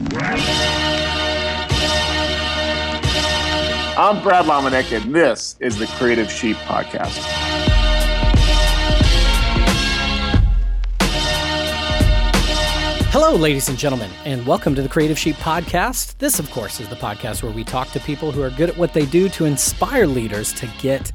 I'm Brad Lomenick, and this is the Creative Sheep Podcast. Hello, ladies and gentlemen, and welcome to the Creative Sheep Podcast. This, of course, is the podcast where we talk to people who are good at what they do to inspire leaders to get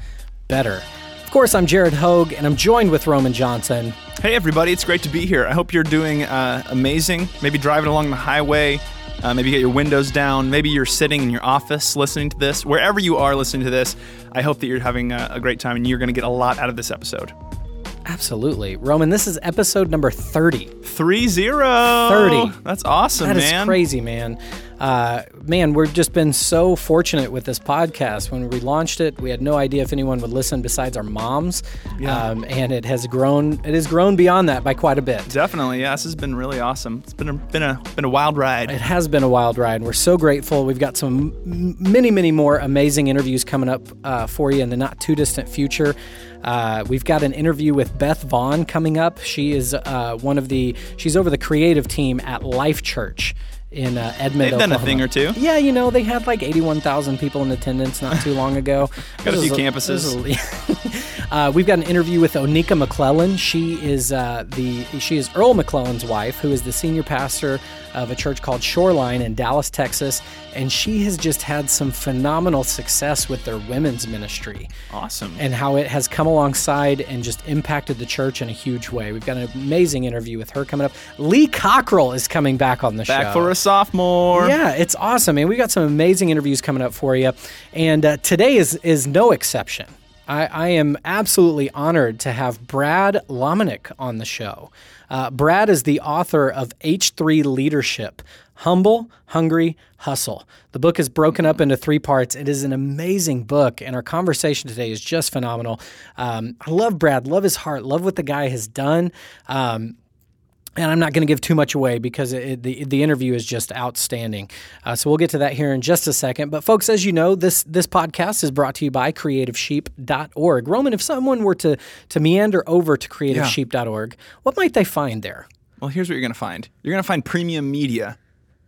better. Of course, I'm Jared Hogue, and I'm joined with Roman Johnson. Hey, everybody, it's great to be here. I hope you're doing uh, amazing. Maybe driving along the highway, uh, maybe get your windows down, maybe you're sitting in your office listening to this. Wherever you are listening to this, I hope that you're having a, a great time and you're going to get a lot out of this episode. Absolutely. Roman, this is episode number 30. 3 0. 30. That's awesome, That is man. crazy, man. Uh, man, we've just been so fortunate with this podcast. When we launched it, we had no idea if anyone would listen besides our moms, Yeah. um, and it has grown. It has grown beyond that by quite a bit. Definitely, yeah. This has been really awesome. It's been a, been a been a wild ride. It has been a wild ride. We're so grateful. We've got some m- many, many more amazing interviews coming up uh, for you in the not too distant future. Uh, we've got an interview with Beth Vaughn coming up. She is uh, one of the, she's over the creative team at Life Church in uh, Edmond, They've done a thing or two. Yeah, you know, they had like 81,000 people in attendance not too long ago. Got a few is campuses. a- uh, we've got an interview with Onika McClellan. She is uh, the she is Earl McClellan's wife, who is the senior pastor of a church called Shoreline in Dallas, Texas, and she has just had some phenomenal success with their women's ministry Awesome. and how it has come alongside and just impacted the church in a huge way. We've got an amazing interview with her coming up. Lee Cockrell is coming back on the show. Back for a sophomore. Yeah, it's awesome, And we've got some amazing interviews coming up for you, and uh, today is is no exception. I, I am absolutely honored to have Brad Lomenick on the show. Uh, Brad is the author of H3 Leadership Humble, Hungry, Hustle. The book is broken up into three parts. It is an amazing book, and our conversation today is just phenomenal. Um, I love Brad, love his heart, love what the guy has done. Um, and I'm not going to give too much away because it, the the interview is just outstanding. Uh, so we'll get to that here in just a second. But folks, as you know, this this podcast is brought to you by CreativeSheep.org. Roman, if someone were to to meander over to CreativeSheep.org, what might they find there? Well, here's what you're going to find you're going to find premium media,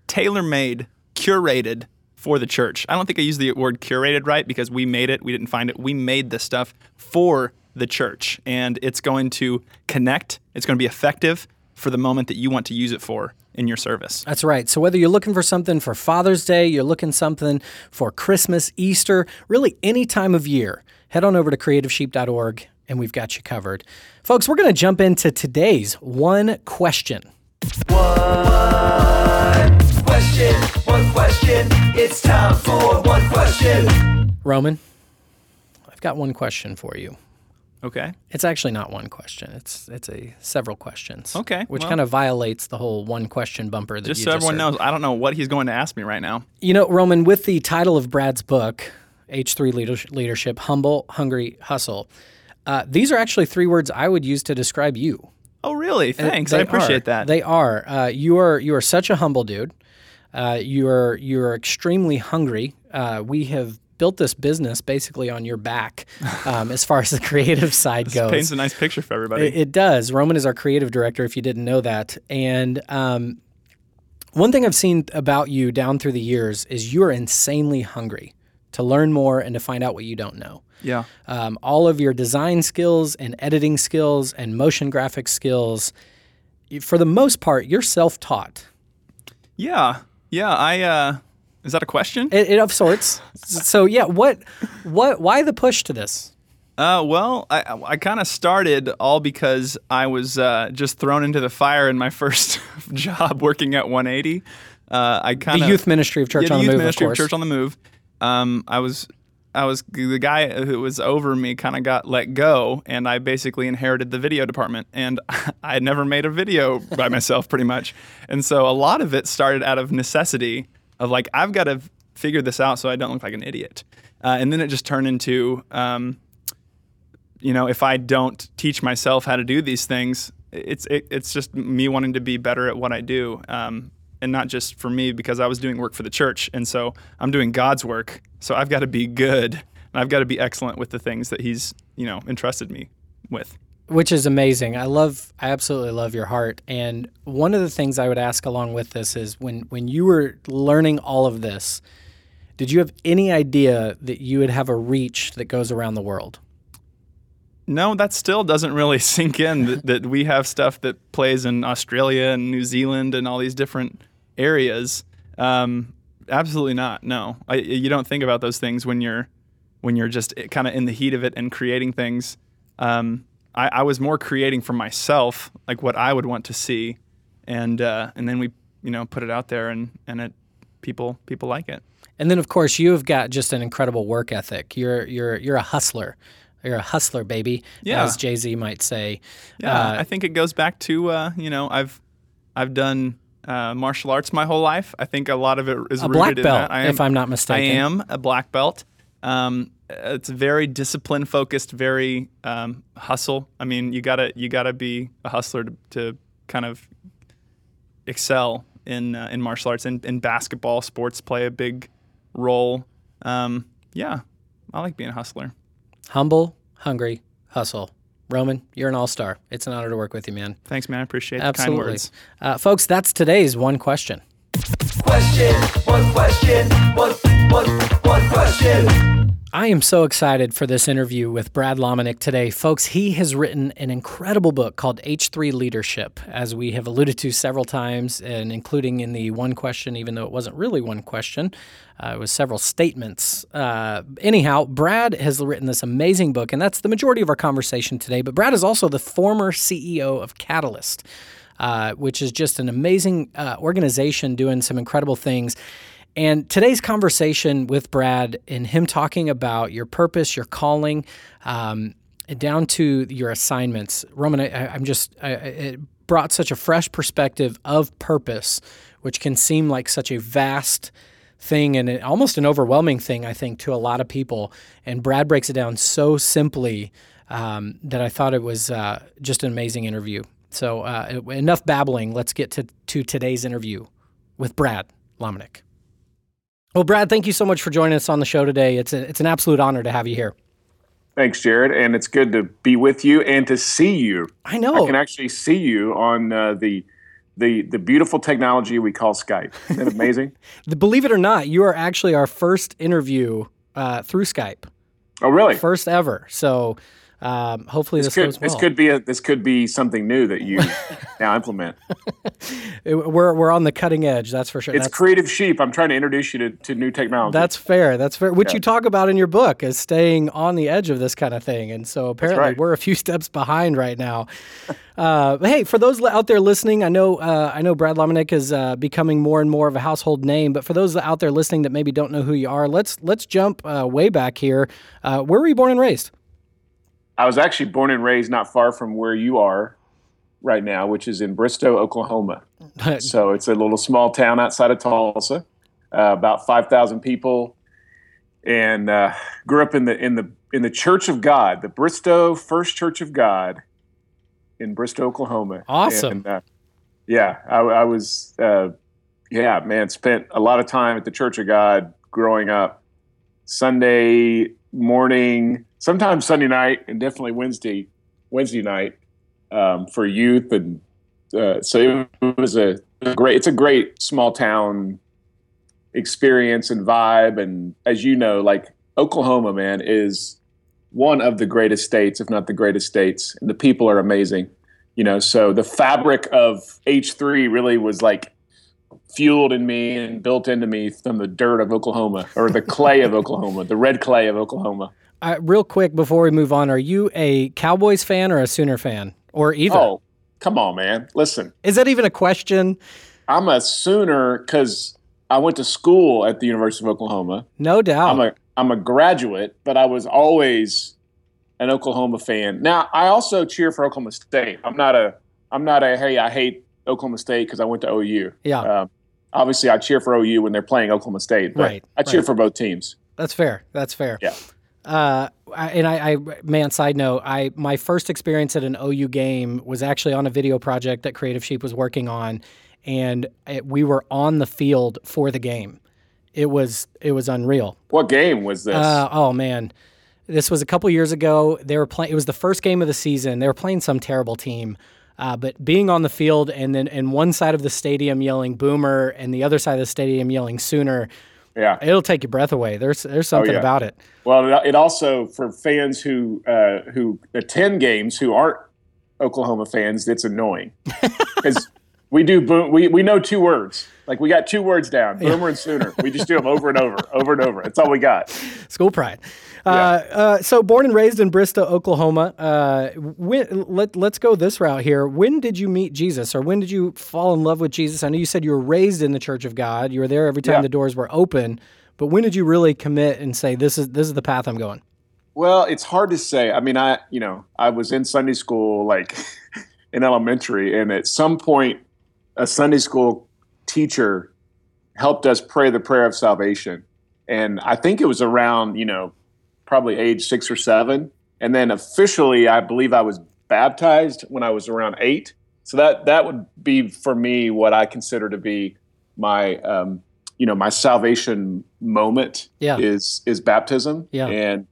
tailor made, curated for the church. I don't think I used the word curated right because we made it. We didn't find it. We made this stuff for the church, and it's going to connect, it's going to be effective for the moment that you want to use it for in your service. That's right. So whether you're looking for something for Father's Day, you're looking something for Christmas, Easter, really any time of year, head on over to creativesheep.org and we've got you covered. Folks, we're going to jump into today's one question. One question, one question. It's time for one question. Roman, I've got one question for you. Okay. It's actually not one question. It's it's a several questions. Okay, Which well- kind of violates the whole one question bumper that Just you so just everyone heard. knows, I don't know what he's going to ask me right now. You know, Roman, with the title of Brad's book, H3 Leadership, Leadership Humble, Hungry, Hustle, uh, these are actually three words I would use to describe you. Oh, really? Thanks. They I appreciate are. that. They are. Uh, you are you are such a humble dude. Uh, you are you are extremely hungry. Uh, we have built this business basically on your back, um, as far as the creative side goes. Paints a nice picture for everybody. It, it does. Roman is our creative director, if you didn't know that. And um, one thing I've seen about you down through the years is you are insanely hungry to learn more and to find out what you don't know. yeah. Um, all of your design skills and editing skills and motion graphic skills, for the most part, you're self taught. Yeah. Yeah. I, uh, is that a question? It, it of sorts. so yeah, what, what, why the push to this? Uh, well, I, I kind of started all because I was uh, just thrown into the fire in my first job working at 180. Uh, I kind The of youth ministry of Church yeah, the on the youth Move, ministry of course. Church on the Move. Um, I was I was the guy who was over me kind of got let go, and I basically inherited the video department. And I had never made a video by myself, pretty much. And so a lot of it started out of necessity of like I've got to figure this out so I don't look like an idiot. Uh, and then it just turned into um, you know, if I don't teach myself how to do these things, it's it, it's just me wanting to be better at what I do, um, and not just for me because I was doing work for the church, and so I'm doing God's work. So I've got to be good, and I've got to be excellent with the things that He's you know entrusted me with. Which is amazing. I love, I absolutely love your heart. And one of the things I would ask along with this is when when you were learning all of this, did you have any idea that you would have a reach that goes around the world? No, that still doesn't really sink in that, that we have stuff that plays in Australia and New Zealand and all these different areas. Um, absolutely not. No, I, you don't think about those things when you're when you're just kind of in the heat of it and creating things. Um, I, I was more creating for myself, like what I would want to see, and uh, and then we you know put it out there and and it people people like it. And then, of course, you have got just an incredible work ethic. You're you're you're a hustler. You're a hustler, baby, Yeah. as Jay Z might say. Yeah, Uh, I think it goes back to uh, you know I've I've done uh, martial arts my whole life. I think a lot of it is A rooted black in belt, that. I am, if I'm not mistaken. I am a black belt. Um, it's very discipline focused, very um, hustle. I mean, you gotta you gotta be a hustler to, to kind of excel in uh, in martial arts and, and basketball. Sports play a big role. Um, yeah, I like being a hustler. Humble, hungry, hustle. Roman, you're an all star. It's an honor to work with you, man. Thanks, man. I appreciate the kind Absolutely. words. Uh, folks, that's today's one question. Question, one question, one, one, one question. I am so excited for this interview with Brad Lomenick today. Folks, he has written an incredible book called H3 Leadership, as we have alluded to several times, and including in the one question, even though it wasn't really one question, uh, it was several statements. Uh, anyhow, Brad has written this amazing book, and that's the majority of our conversation today. But Brad is also the former CEO of Catalyst. Uh, which is just an amazing uh, organization doing some incredible things. And today's conversation with Brad and him talking about your purpose, your calling, um, down to your assignments, Roman, I, I'm just, I, it brought such a fresh perspective of purpose, which can seem like such a vast thing and almost an overwhelming thing, I think, to a lot of people. And Brad breaks it down so simply um, that I thought it was uh, just an amazing interview. So, uh, enough babbling. Let's get to, to today's interview with Brad Lomenick. Well, Brad, thank you so much for joining us on the show today. It's, a, it's an absolute honor to have you here. Thanks, Jared, and it's good to be with you and to see you. I know. I can actually see you on uh, the the the beautiful technology we call Skype. Isn't that amazing? The- Believe it or not, you are actually our first interview uh, through Skype, oh, really? first ever. So um, hopefully this, This could, goes well. this could be a, this could be something new that you now implement. We're, we're on the cutting edge, that's for sure. It's That's, Creative Sheep. I'm trying to introduce you to, to new technology. that's fair. That's fair. Which Yeah. you talk about in your book as staying on the edge of this kind of thing. And so apparently right. we're a few steps behind right now. Uh, hey, for those out there listening, I know uh, I know Brad Lomenick is uh, becoming more and more of a household name. But for those out there listening that maybe don't know who you are, let's let's jump uh, way back here. Uh, where were you born and raised? I was actually born and raised not far from where you are right now, which is in Bristow, Oklahoma. so it's a little small town outside of Tulsa, uh, about five thousand people, and uh, grew up in the in the in the Church of God, the Bristow First Church of God, in Bristow, Oklahoma. Awesome. And, uh, yeah, I, I was. Uh, yeah, man, spent a lot of time at the Church of God growing up. Sunday morning, sometimes Sunday night, and definitely Wednesday Wednesday night um, for youth, and uh, so it was a great. It's a great small town experience and vibe, and as you know, like Oklahoma, man, is one of the greatest states, if not the greatest states, and the people are amazing. You know, so the fabric of H three really was like fueled in me and built into me from the dirt of Oklahoma or the clay of Oklahoma, the red clay of Oklahoma. Uh, real quick before we move on, are you a Cowboys fan or a Sooner fan, or either? Oh, come on, man! Listen, Is that even a question? I'm a Sooner because I went to school at the University of Oklahoma. No doubt. I'm a I'm a graduate, but I was always an Oklahoma fan. Now I also cheer for Oklahoma State. I'm not a I'm not a hey I hate Oklahoma State because I went to OU. Yeah. Um, obviously, I cheer for OU when they're playing Oklahoma State. But Right, I cheer right. for both teams. That's fair. That's fair. Yeah. Uh, and I, I, man, side note, I my first experience at an OU game was actually on a video project that Creative Sheep was working on, and it, we were on the field for the game. It was it was unreal. What game was this? Uh, oh man, This was a couple years ago. They were playing. It was the first game of the season. They were playing some terrible team. Uh, but being on the field and then in one side of the stadium yelling "Boomer" and the other side of the stadium yelling "Sooner," Yeah. it'll take your breath away. There's there's something yeah. about it. Well, it- also for fans who uh, who attend games who aren't Oklahoma fans, it's annoying because we do boom. We we know two words. Like we got two words down: boomer and sooner. We just do them over and over, over and over. That's all we got. School pride. Uh, uh, so, born and raised in Bristow, Oklahoma. Uh, when, let, let's go this route here. When did you meet Jesus, or when did you fall in love with Jesus? I know you said you were raised in the Church of God. You were there every time Yeah. the doors were open. But when did you really commit and say, "This is this is the path I'm going"? Well, it's hard to say. I mean, I you know I was in Sunday school like in elementary, and at some point, a Sunday school teacher helped us pray the prayer of salvation, and I think it was around you know probably age six or seven, and then officially, I believe I was baptized when I was around eight. So that that would be for me what I consider to be my um, you know my salvation moment Yeah. is is baptism Yeah. and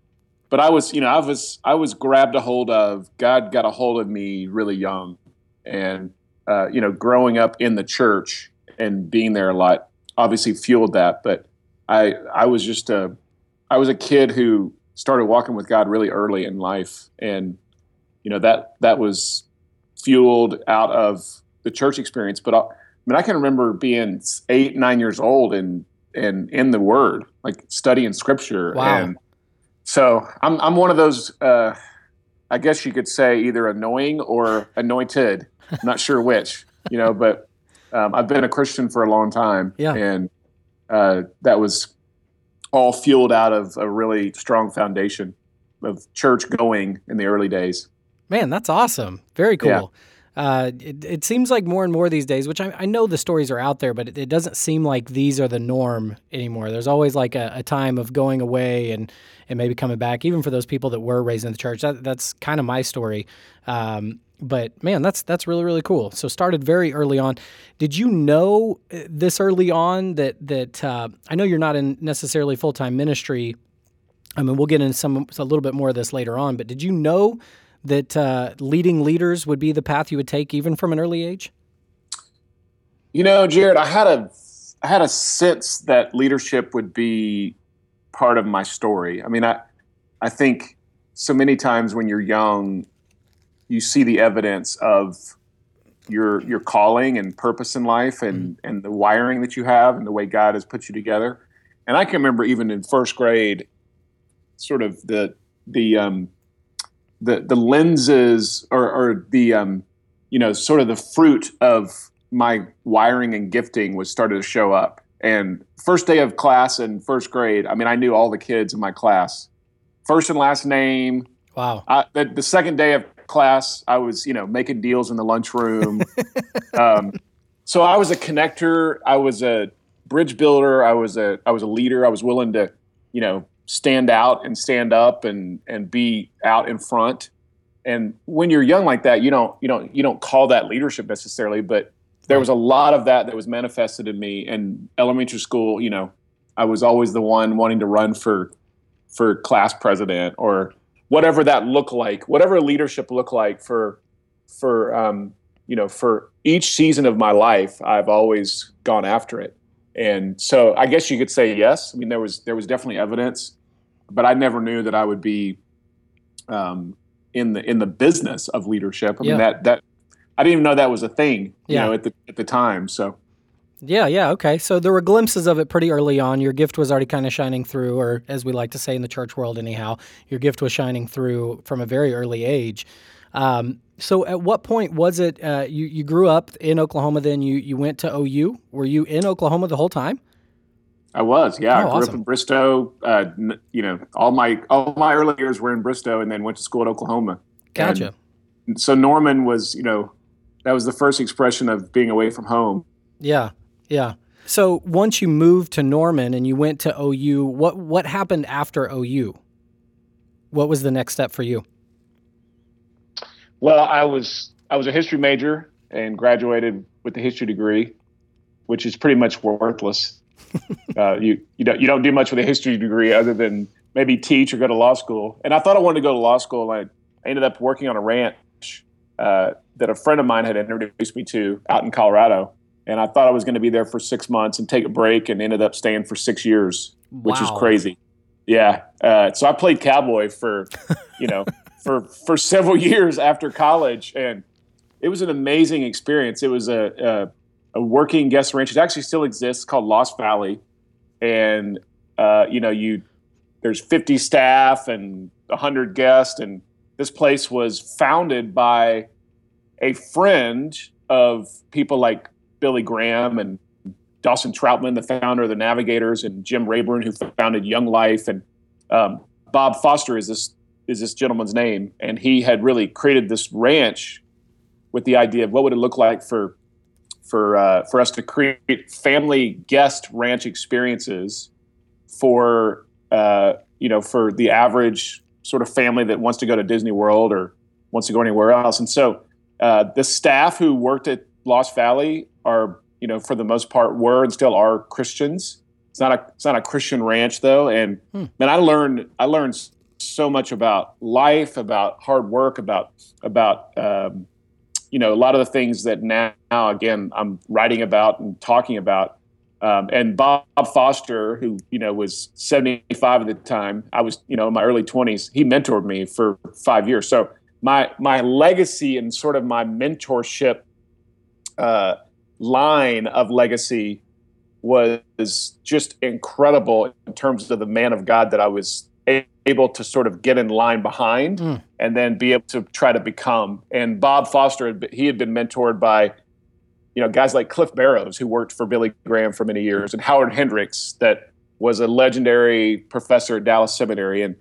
but I was, you know, I was, I was grabbed a hold of. God got a hold of me really young, and uh, you know, growing up in the church and being there a lot obviously fueled that. But I, I was just a, I was a kid who started walking with God really early in life, and you know that that was fueled out of the church experience. But I, I mean, I can remember being eight, nine years old and and in the Word, like studying Scripture, Wow. and so I'm I'm one of those. Uh, I guess you could say either annoying or anointed. I'm not sure which, you know. But um, I've been a Christian for a long time, Yeah. and uh, that was all fueled out of a really strong foundation of church going in the early days. Man, that's awesome. Very cool. Yeah. Uh, it, it seems like more and more these days, which I, I know the stories are out there, but it, it doesn't seem like these are the norm anymore. There's always like a, a time of going away and, and maybe coming back, even for those people that were raised in the church. That, that's kind of my story. Um, but man, that's that's really really cool. So started very early on. Did you know uh, this early on that that uh, I know you're not in necessarily full time ministry I mean, we'll get into some a little bit more of this later on. But did you know that uh, leading leaders would be the path you would take even from an early age? You know, Jared, I had a I had a sense that leadership would be part of my story. I mean, I I think so many times when you're young, you see the evidence of your your calling and purpose in life and and the wiring that you have and the way God has put you together. And I can remember even in first grade, sort of the the um, the the lenses or, or the um, you know sort of the fruit of my wiring and gifting was started to show up. And first day of class in first grade, I mean, I knew all the kids in my class, first and last name. Wow. I, the, the second day of class, I was you know making deals in the lunchroom. um, so I was a connector. I was a bridge builder. I was a I was a leader. I was willing to you know stand out and stand up and and be out in front. And when you're young like that, you don't you don't you don't call that leadership necessarily, but there was a lot of that that was manifested in me. In elementary school, you know, I was always the one wanting to run for for class president or whatever that looked like, whatever leadership looked like for for um, you know for each season of my life. I've always gone after it, and so I guess you could say yes. I mean, there was there was definitely evidence, but I never knew that I would be um, in the in the business of leadership. I Yeah. mean that that I didn't even know that was a thing, you Yeah. know, at the at the time. So Yeah, yeah, okay. So there were glimpses of it pretty early on. Your gift was already kind of shining through, or as we like to say in the church world, anyhow, your gift was shining through from a very early age. Um, so at what point was it uh, you, you grew up in Oklahoma, then you, you went to OU? Were you in Oklahoma the whole time? I was, yeah. Oh, I grew awesome. up in Bristow. Uh, you know, all my all my early years were in Bristow, and then went to school at Oklahoma. Gotcha. And so Norman was, you know, that was the first expression of being away from home. Yeah, yeah. So once you moved to Norman and you went to OU, what what happened after OU? What was the next step for you? Well, I was I was a history major and graduated with a history degree, which is pretty much worthless. uh, you you don't you don't do much with a history degree other than maybe teach or go to law school. And I thought I wanted to go to law school. And I ended up working on a ranch uh, that a friend of mine had introduced me to out in Colorado. And I thought I was going to be there for six months and take a break, and ended up staying for six years, which is crazy. Yeah. Uh, so I played cowboy for, you know, for for several years after college, and it was an amazing experience. It was a a, a working guest ranch. It actually still exists, called Lost Valley, and uh, you know, you there's 50 staff and 100 guests, and this place was founded by a friend of people like Billy Graham and Dawson Trotman, the founder of the Navigators, and Jim Rayburn, who founded Young Life, and um, Bob Foster is this is this gentleman's name, and he had really created this ranch with the idea of what would it look like for for uh, for us to create family guest ranch experiences for uh, you know for the average sort of family that wants to go to Disney World or wants to go anywhere else, and so uh, the staff who worked at Lost Valley are you know for the most part were and still are Christians. It's not a it's not a Christian ranch though, and man, I learned I learned so much about life, about hard work, about about um, you know a lot of the things that now again I'm writing about and talking about. Um, and Bob Foster, who you know was 75 at the time, I was you know in my early 20s. He mentored me for five years. So my my legacy and sort of my mentorship uh, line of legacy was just incredible in terms of the man of God that I was able to sort of get in line behind Mm. and then be able to try to become. And Bob Foster, he had been mentored by, you know, guys like Cliff Barrows, who worked for Billy Graham for many years, and Howard Hendricks, that was a legendary professor at Dallas Seminary, and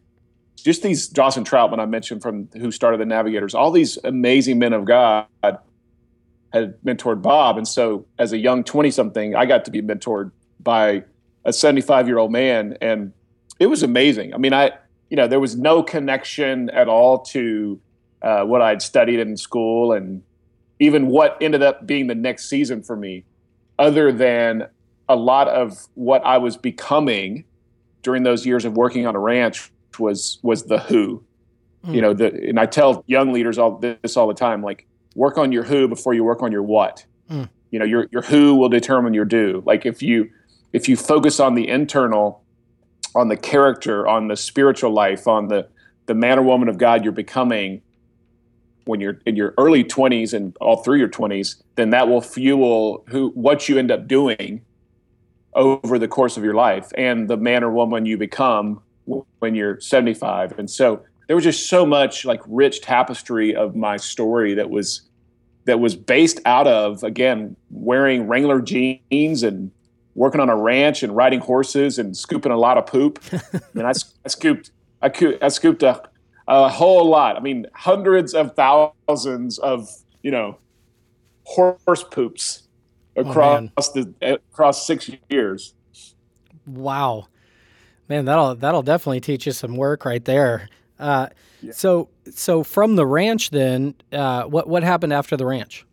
just these Dawson Trotman I mentioned from who started the Navigators, all these amazing men of God had mentored Bob. And so as a young 20 something, I got to be mentored by a 75 year old man. And it was amazing. I mean, I, you know, there was no connection at all to uh, what I'd studied in school and even what ended up being the next season for me, other than a lot of what I was becoming during those years of working on a ranch was was the who. You know, the and I tell young leaders all this all the time, like work on your who before you work on your what. Mm. You know, your your who will determine your do. Like if you if you focus on the internal, on the character, on the spiritual life, on the the man or woman of God you're becoming when you're in your early 20s and all through your 20s, then that will fuel who what you end up doing over the course of your life and the man or woman you become when you're 75. And so there was just so much like rich tapestry of my story that was that was based out of again wearing Wrangler jeans and working on a ranch and riding horses and scooping a lot of poop. I mean, I, I scooped I, I scooped a, a whole lot. I mean, hundreds of thousands of you know horse poops oh, across the across six years. Wow, man, that'll that'll definitely teach you some work right there. Uh, So so from the ranch, then uh, what what happened after the ranch?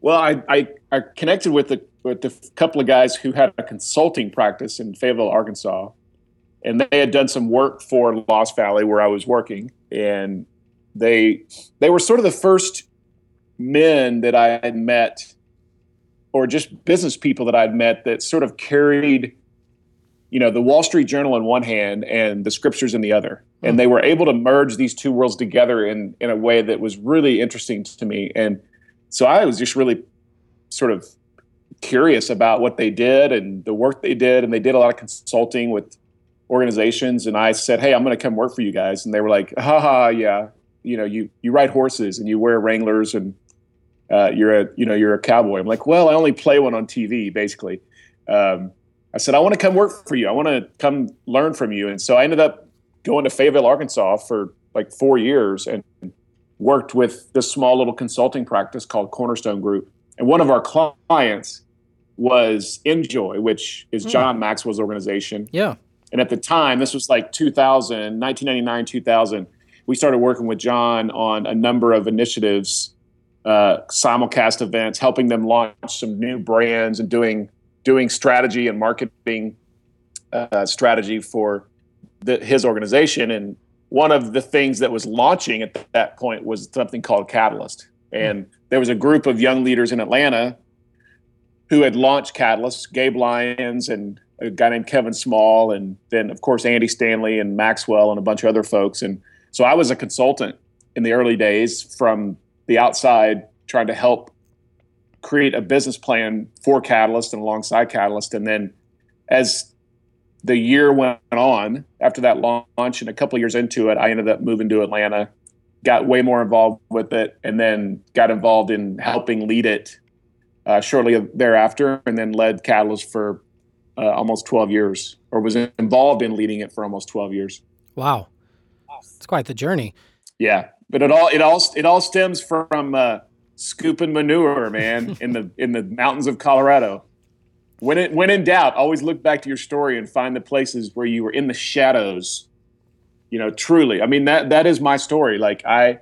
Well, I, I, I connected with the with the couple of guys who had a consulting practice in Fayetteville, Arkansas, and they had done some work for Lost Valley where I was working, and they they were sort of the first men that I had met, or just business people that I'd met that sort of carried, you know, the Wall Street Journal in one hand and the scriptures in the other, and they were able to merge these two worlds together in in a way that was really interesting to me, and so I was just really sort of curious about what they did and the work they did, and they did a lot of consulting with organizations. And I said, "Hey, I'm going to come work for you guys," and they were like, "Ha ha, yeah, you know, you you ride horses and you wear Wranglers and uh, you're a you know you're a cowboy." I'm like, "Well, I only play one on TV, basically." Um, I said, "I want to come work for you. I want to come learn from you," and so I ended up going to Fayetteville, Arkansas, for like four years and worked with this small little consulting practice called Cornerstone Group. And one of our clients was INJOY, which is John Maxwell's organization. Yeah, And at the time, this was like 2000, 1999, 2000, we started working with John on a number of initiatives, uh, simulcast events, helping them launch some new brands and doing doing strategy and marketing uh, strategy for the, his organization. And one of the things that was launching at that point was something called Catalyst. And there was a group of young leaders in Atlanta who had launched Catalyst, Gabe Lyons and a guy named Kevin Small, and then of course Andy Stanley and Maxwell and a bunch of other folks. And so I was a consultant in the early days from the outside, trying to help create a business plan for Catalyst and alongside Catalyst. And then as the year went on, after that launch and a couple years into it, I ended up moving to Atlanta, got way more involved with it, and then got involved in helping lead it uh, shortly thereafter, and then led Catalyst for uh, almost 12 years, or was involved in leading it for almost 12 years. Wow, it's quite the journey. Yeah, but it all it all it all stems from uh, scooping manure, man, in the in the mountains of Colorado. When it when in doubt, always look back to your story and find the places where you were in the shadows. You know, truly. I mean that that is my story. Like I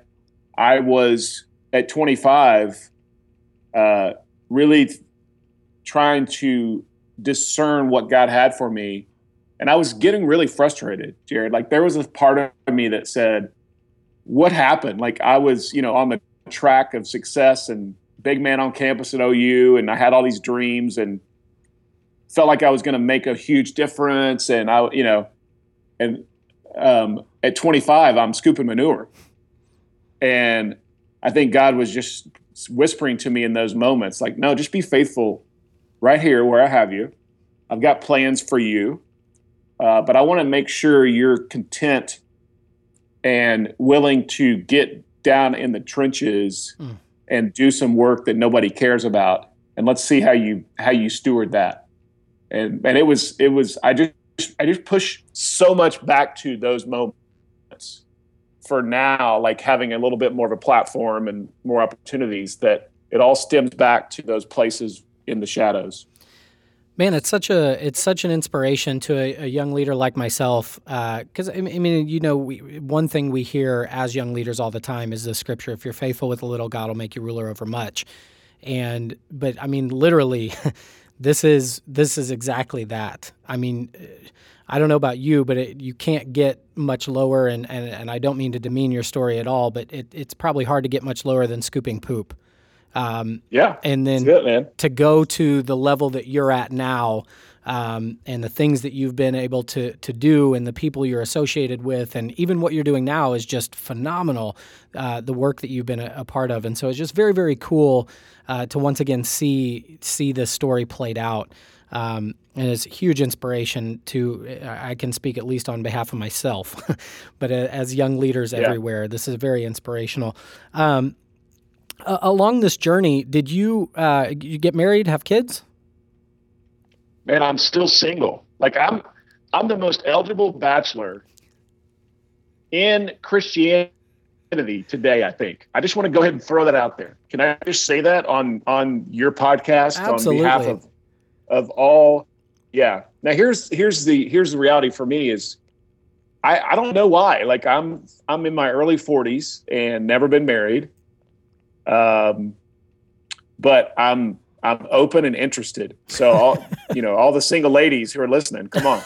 I was at 25 uh, really trying to discern what God had for me. And I was getting really frustrated, Jared. Like there was a part of me that said, what happened? Like I was, you know, on the track of success and big man on campus at OU and I had all these dreams and felt like I was going to make a huge difference and I, you know, and um, at 25 I'm scooping manure. And I think God was just whispering to me in those moments like no, just be faithful right here where I have you. I've got plans for you. Uh, but I want to make sure you're content and willing to get down in the trenches mm. and do some work that nobody cares about. And let's see how you how you steward that. And and it was it was i just i just push so much back to those moments for now like having a little bit more of a platform and more opportunities that it all stems back to those places in the shadows Man, it's such a it's such an inspiration to a, a young leader like myself. Because uh, I mean, you know, we, one thing we hear as young leaders all the time is the scripture: "If you're faithful with a little, God will make you ruler over much." And but I mean, literally, this is this is exactly that. I mean, I don't know about you, but it, you can't get much lower. And, and and I don't mean to demean your story at all, but it, it's probably hard to get much lower than scooping poop. Um, yeah. And then it, to go to the level that you're at now um, and the things that you've been able to, to do and the people you're associated with and even what you're doing now is just phenomenal, uh, the work that you've been a, a, part of. And so it's just very, very cool uh, to once again see, see this story played out. Um, and it's huge inspiration to I can speak at least on behalf of myself, but uh, as young leaders yeah. everywhere, this is very inspirational. Um, uh, along this journey, did you uh, you get married, have kids? Man, I'm still single. Like I'm, I'm the most eligible bachelor in Christianity today. I think. I just want to go ahead and throw that out there. Can I just say that on on your podcast Absolutely. on behalf of of all? Yeah. Now here's here's the here's the reality for me is. I, I don't know why. Like I'm I'm in my early 40s and never been married um, but I'm I'm open and interested. So all you know, all the single ladies who are listening, come on.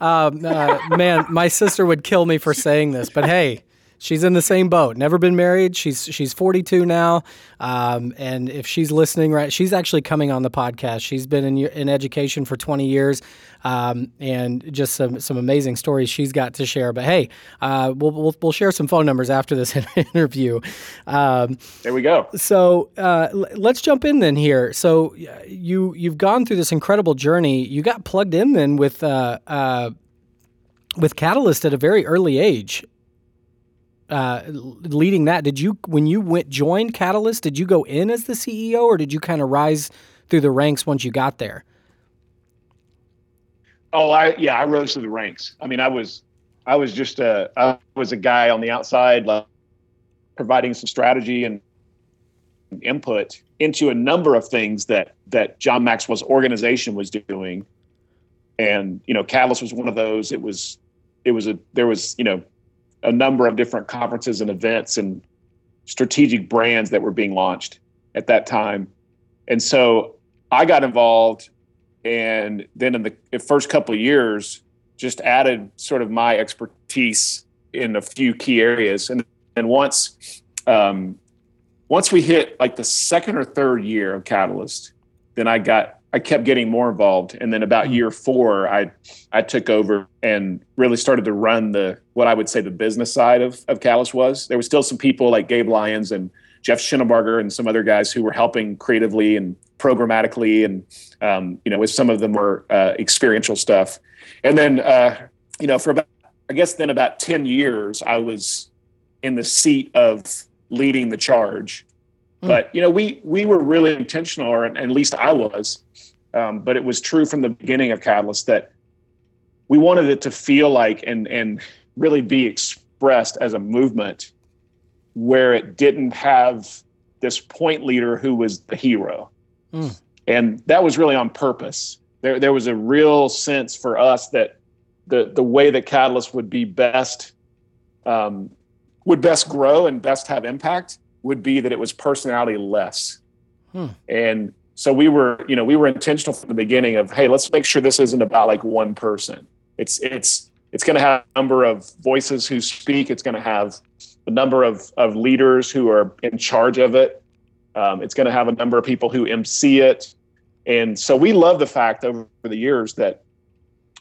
um, uh, man, my sister would kill me for saying this, but hey, she's in the same boat. Never been married. She's she's 42 now, um, and if she's listening, right, she's actually coming on the podcast. She's been in in education for 20 years, um, and just some some amazing stories she's got to share. But hey, uh, we'll, we'll, we'll share some phone numbers after this interview. Um, there we go. So uh, let's jump in then here. So you you've gone through this incredible journey. You got plugged in then with. Uh, uh with Catalyst at a very early age uh, leading that, did you when you went joined Catalyst, did you go in as the CEO or did you kind of rise through the ranks once you got there? Oh, I yeah, I rose through the ranks. I mean, I was I was just a I was a guy on the outside, like, providing some strategy and input into a number of things that that John Maxwell's organization was doing, and you know, Catalyst was one of those. It was it was a there was you know a number of different conferences and events and strategic brands that were being launched at that time. And so I got involved and then in the first couple of years just added sort of my expertise in a few key areas. And and once um, once we hit like the second or third year of Catalyst, then I got I kept getting more involved. And then about year four, I I took over and really started to run the what I would say the business side of of Catalyst was. There was still some people like Gabe Lyons and Jeff Shinabarger and some other guys who were helping creatively and programmatically, and um, you know, with some of them were uh, experiential stuff. And then, uh, you know, for about I guess then about ten years, I was in the seat of leading the charge. Mm. But you know, we we were really intentional, or at least I was. Um, but it was true from the beginning of Catalyst that we wanted it to feel like and and really be expressed as a movement where it didn't have this point leader who was the hero. Mm. And that was really on purpose. There, there was a real sense for us that the, the way that Catalyst would be best, um, would best grow and best have impact would be that it was personality less. Hmm. And so we were, you know, we were intentional from the beginning of, hey, let's make sure this isn't about like one person. It's it's it's going to have a number of voices who speak. It's going to have a number of, of leaders who are in charge of it. Um, it's going to have a number of people who MC it. And so we love the fact over the years that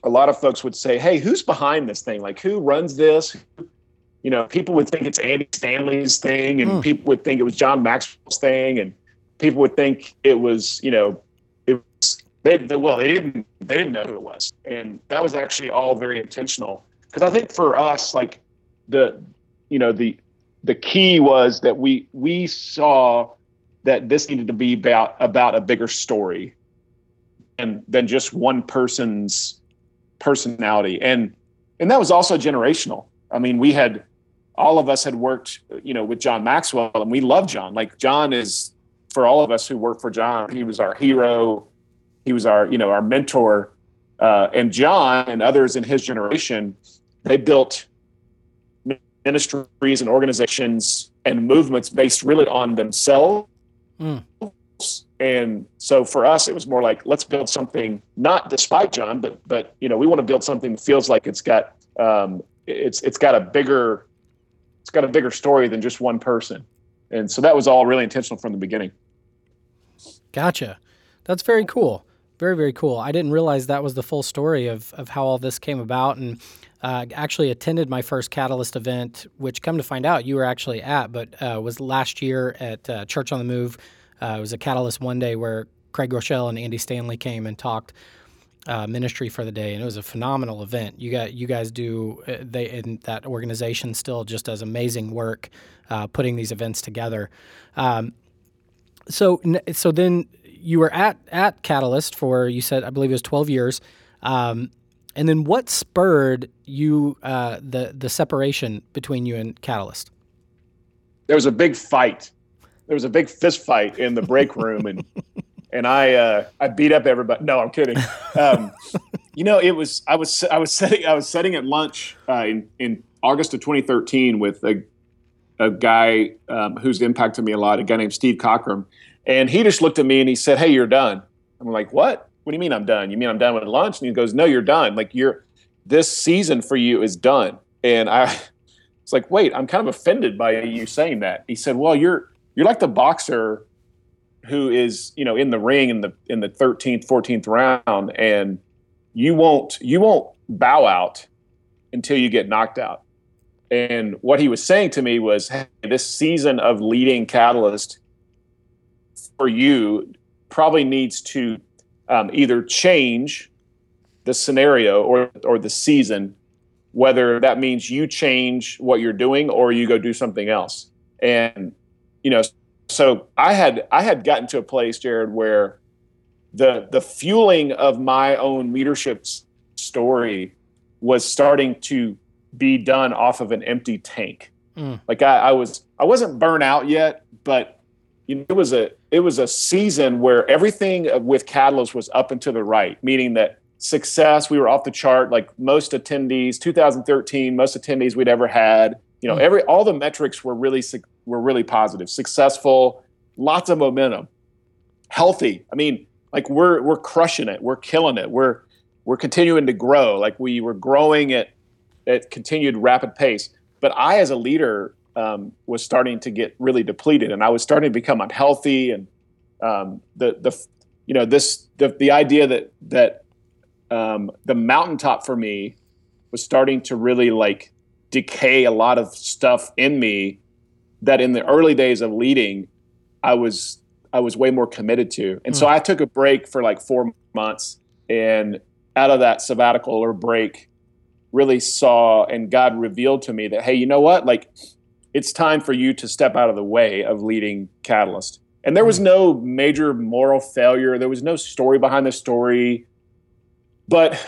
a lot of folks would say, Hey, who's behind this thing? Like, who runs this? You know, people would think it's Andy Stanley's thing, and mm. people would think it was John Maxwell's thing, and people would think it was, you know, it was, they, they well, they didn't, they didn't know who it was. And that was actually all very intentional. Because I think for us, like, the you know the the key was that we we saw that this needed to be about about a bigger story and than just one person's personality. And and that was also generational. I mean we had all of us had worked you know with john maxwell and we love john. Like john is for all of us who work for john he was our hero. He was our you know our mentor. Uh, and john and others in his generation they built ministries and organizations and movements based really on themselves. Mm. And so for us, it was more like let's build something not despite John, but but you know we want to build something that feels like it's got um, it's it's got a bigger it's got a bigger story than just one person. And so that was all really intentional from the beginning. Gotcha. That's very cool. Very, very cool. I didn't realize that was the full story of, of how all this came about. And uh, actually attended my first Catalyst event, which come to find out you were actually at, but uh, was last year at uh, Church on the Move. Uh, it was a Catalyst one day where Craig Groeschel and Andy Stanley came and talked uh, ministry for the day, and it was a phenomenal event. You got you guys do uh, they and that organization still just does amazing work putting these events together. Um, so so then you were at at Catalyst for you said I believe it was twelve years. Um, and then what spurred you uh, the the separation between you and Catalyst? There was a big fight. There was a big fist fight in the break room, and and I uh, I beat up everybody. No, I'm kidding. Um, you know, it was I was I was setting I was setting at lunch uh, in in August of 2013 with a a guy um, who's impacted me a lot, a guy named Steve Cockram, and he just looked at me and he said, "Hey, you're done." I'm like, "What?" What do you mean I'm done? You mean I'm done with lunch? And he goes, no, you're done. Like you're, this season for you is done. And I was like, wait, I'm kind of offended by you saying that. He said, well, you're, you're like the boxer who is, you know, in the ring in the, in the 13th, 14th round. And you won't, you won't bow out until you get knocked out. And what he was saying to me was, hey, this season of leading Catalyst for you probably needs to um, either change the scenario or or the season, whether that means you change what you're doing or you go do something else. And you know, so I had I had gotten to a place, Jared, where the the fueling of my own leadership story was starting to be done off of an empty tank. Mm. Like I, I was I wasn't burnt out yet, but you know, it was a it was a season where everything with Catalyst was up and to the right, meaning that success we were off the chart. Like most attendees, 2013, most attendees we'd ever had. You know, hmm. every all the metrics were really were really positive, successful, lots of momentum, healthy. I mean, like we're we're crushing it, we're killing it, we're we're continuing to grow. Like we were growing at at continued rapid pace. But I, as a leader, um, was starting to get really depleted, and I was starting to become unhealthy. And um, the the you know this the the idea that that um, the mountaintop for me was starting to really like decay a lot of stuff in me that in the early days of leading I was I was way more committed to. And mm. so hmm. I took a break for like 4 months and out of that sabbatical or break really saw and God revealed to me that hey, you know what? Like it's time for you to step out of the way of leading Catalyst. And there was hmm. no major moral failure. There was no story behind the story. But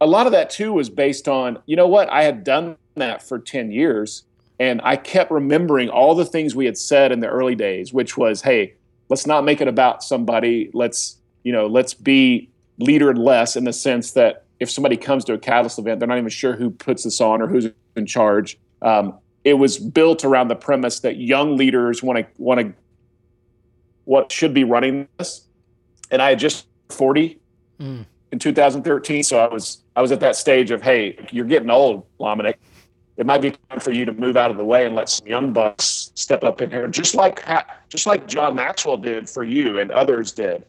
a lot of that too was based on, you know what? I had done that for 10 years and I kept remembering all the things we had said in the early days, which was, hey, let's not make it about somebody. Let's, you know, let's be leader less in the sense that if somebody comes to a catalyst event, they're not even sure who puts this on or who's in charge. Um, it was built around the premise that young leaders want to want to what should be running this. And I had just 40 mm. in 2013, so I was I was at that stage of hey, you're getting old, Lomenick it might be time for you to move out of the way and let some young bucks step up in here, just like just like John Maxwell did for you and others did.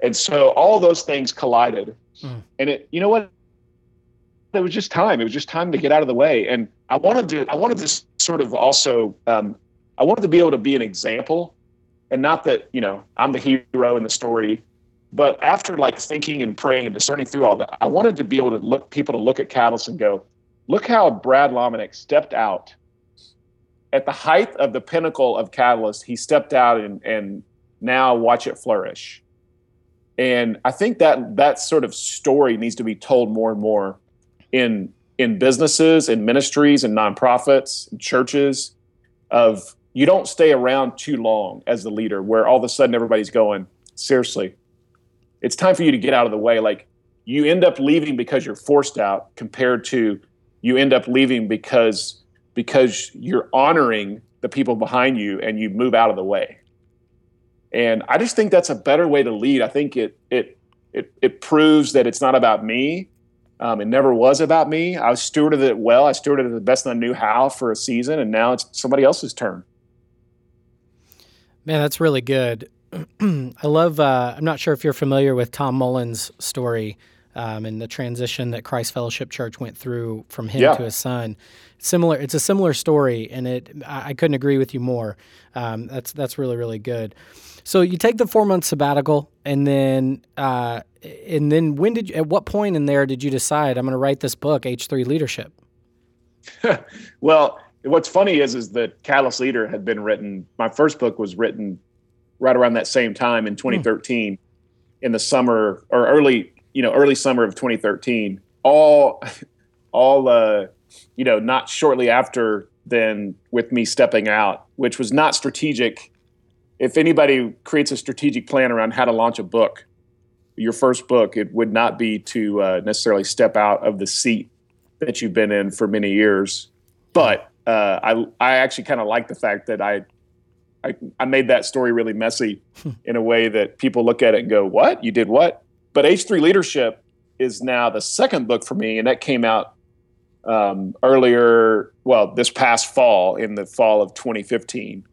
And so all those things collided, mm. and it, you know what? It was just time. It was just time to get out of the way. And I wanted to, I wanted to sort of also, um, I wanted to be able to be an example, and not that you know I'm the hero in the story, but after like thinking and praying and discerning through all that, I wanted to be able to look people to look at Catalyst and go, Look how Brad Lomenick stepped out at the height of the pinnacle of Catalyst. He stepped out and, and now watch it flourish. And I think that that sort of story needs to be told more and more in in businesses and ministries and nonprofits and churches of you don't stay around too long as the leader where all of a sudden everybody's going seriously it's time for you to get out of the way like you end up leaving because you're forced out compared to you end up leaving because because you're honoring the people behind you and you move out of the way. And I just think that's a better way to lead. I think it it it, it proves that it's not about me. Um, it never was about me. I stewarded it well. I stewarded it the best I knew how for a season, and now it's somebody else's turn. Man, that's really good. I love. Uh, I'm not sure if you're familiar with Tom Mullins' story um, and the transition that Christ Fellowship Church went through from him yeah. to his son. Similar, it's a similar story, and it I, I couldn't agree with you more. Um, that's that's really really good. So you take the four month sabbatical, and then uh, and then when did you, at what point in there did you decide I'm going to write this book, H three Leadership? well, what's funny is is that Catalyst Leader had been written. My first book was written right around that same time in 2013, mm. in the summer or early you know early summer of 2013 all all uh you know not shortly after then with me stepping out which was not strategic if anybody creates a strategic plan around how to launch a book your first book it would not be to uh, necessarily step out of the seat that you've been in for many years but uh, I, I actually kind of like the fact that I, I I made that story really messy in a way that people look at it and go, "What? You did what?" But H3 Leadership is now the second book for me, and that came out um, earlier, well, this past fall, in the fall of 2015.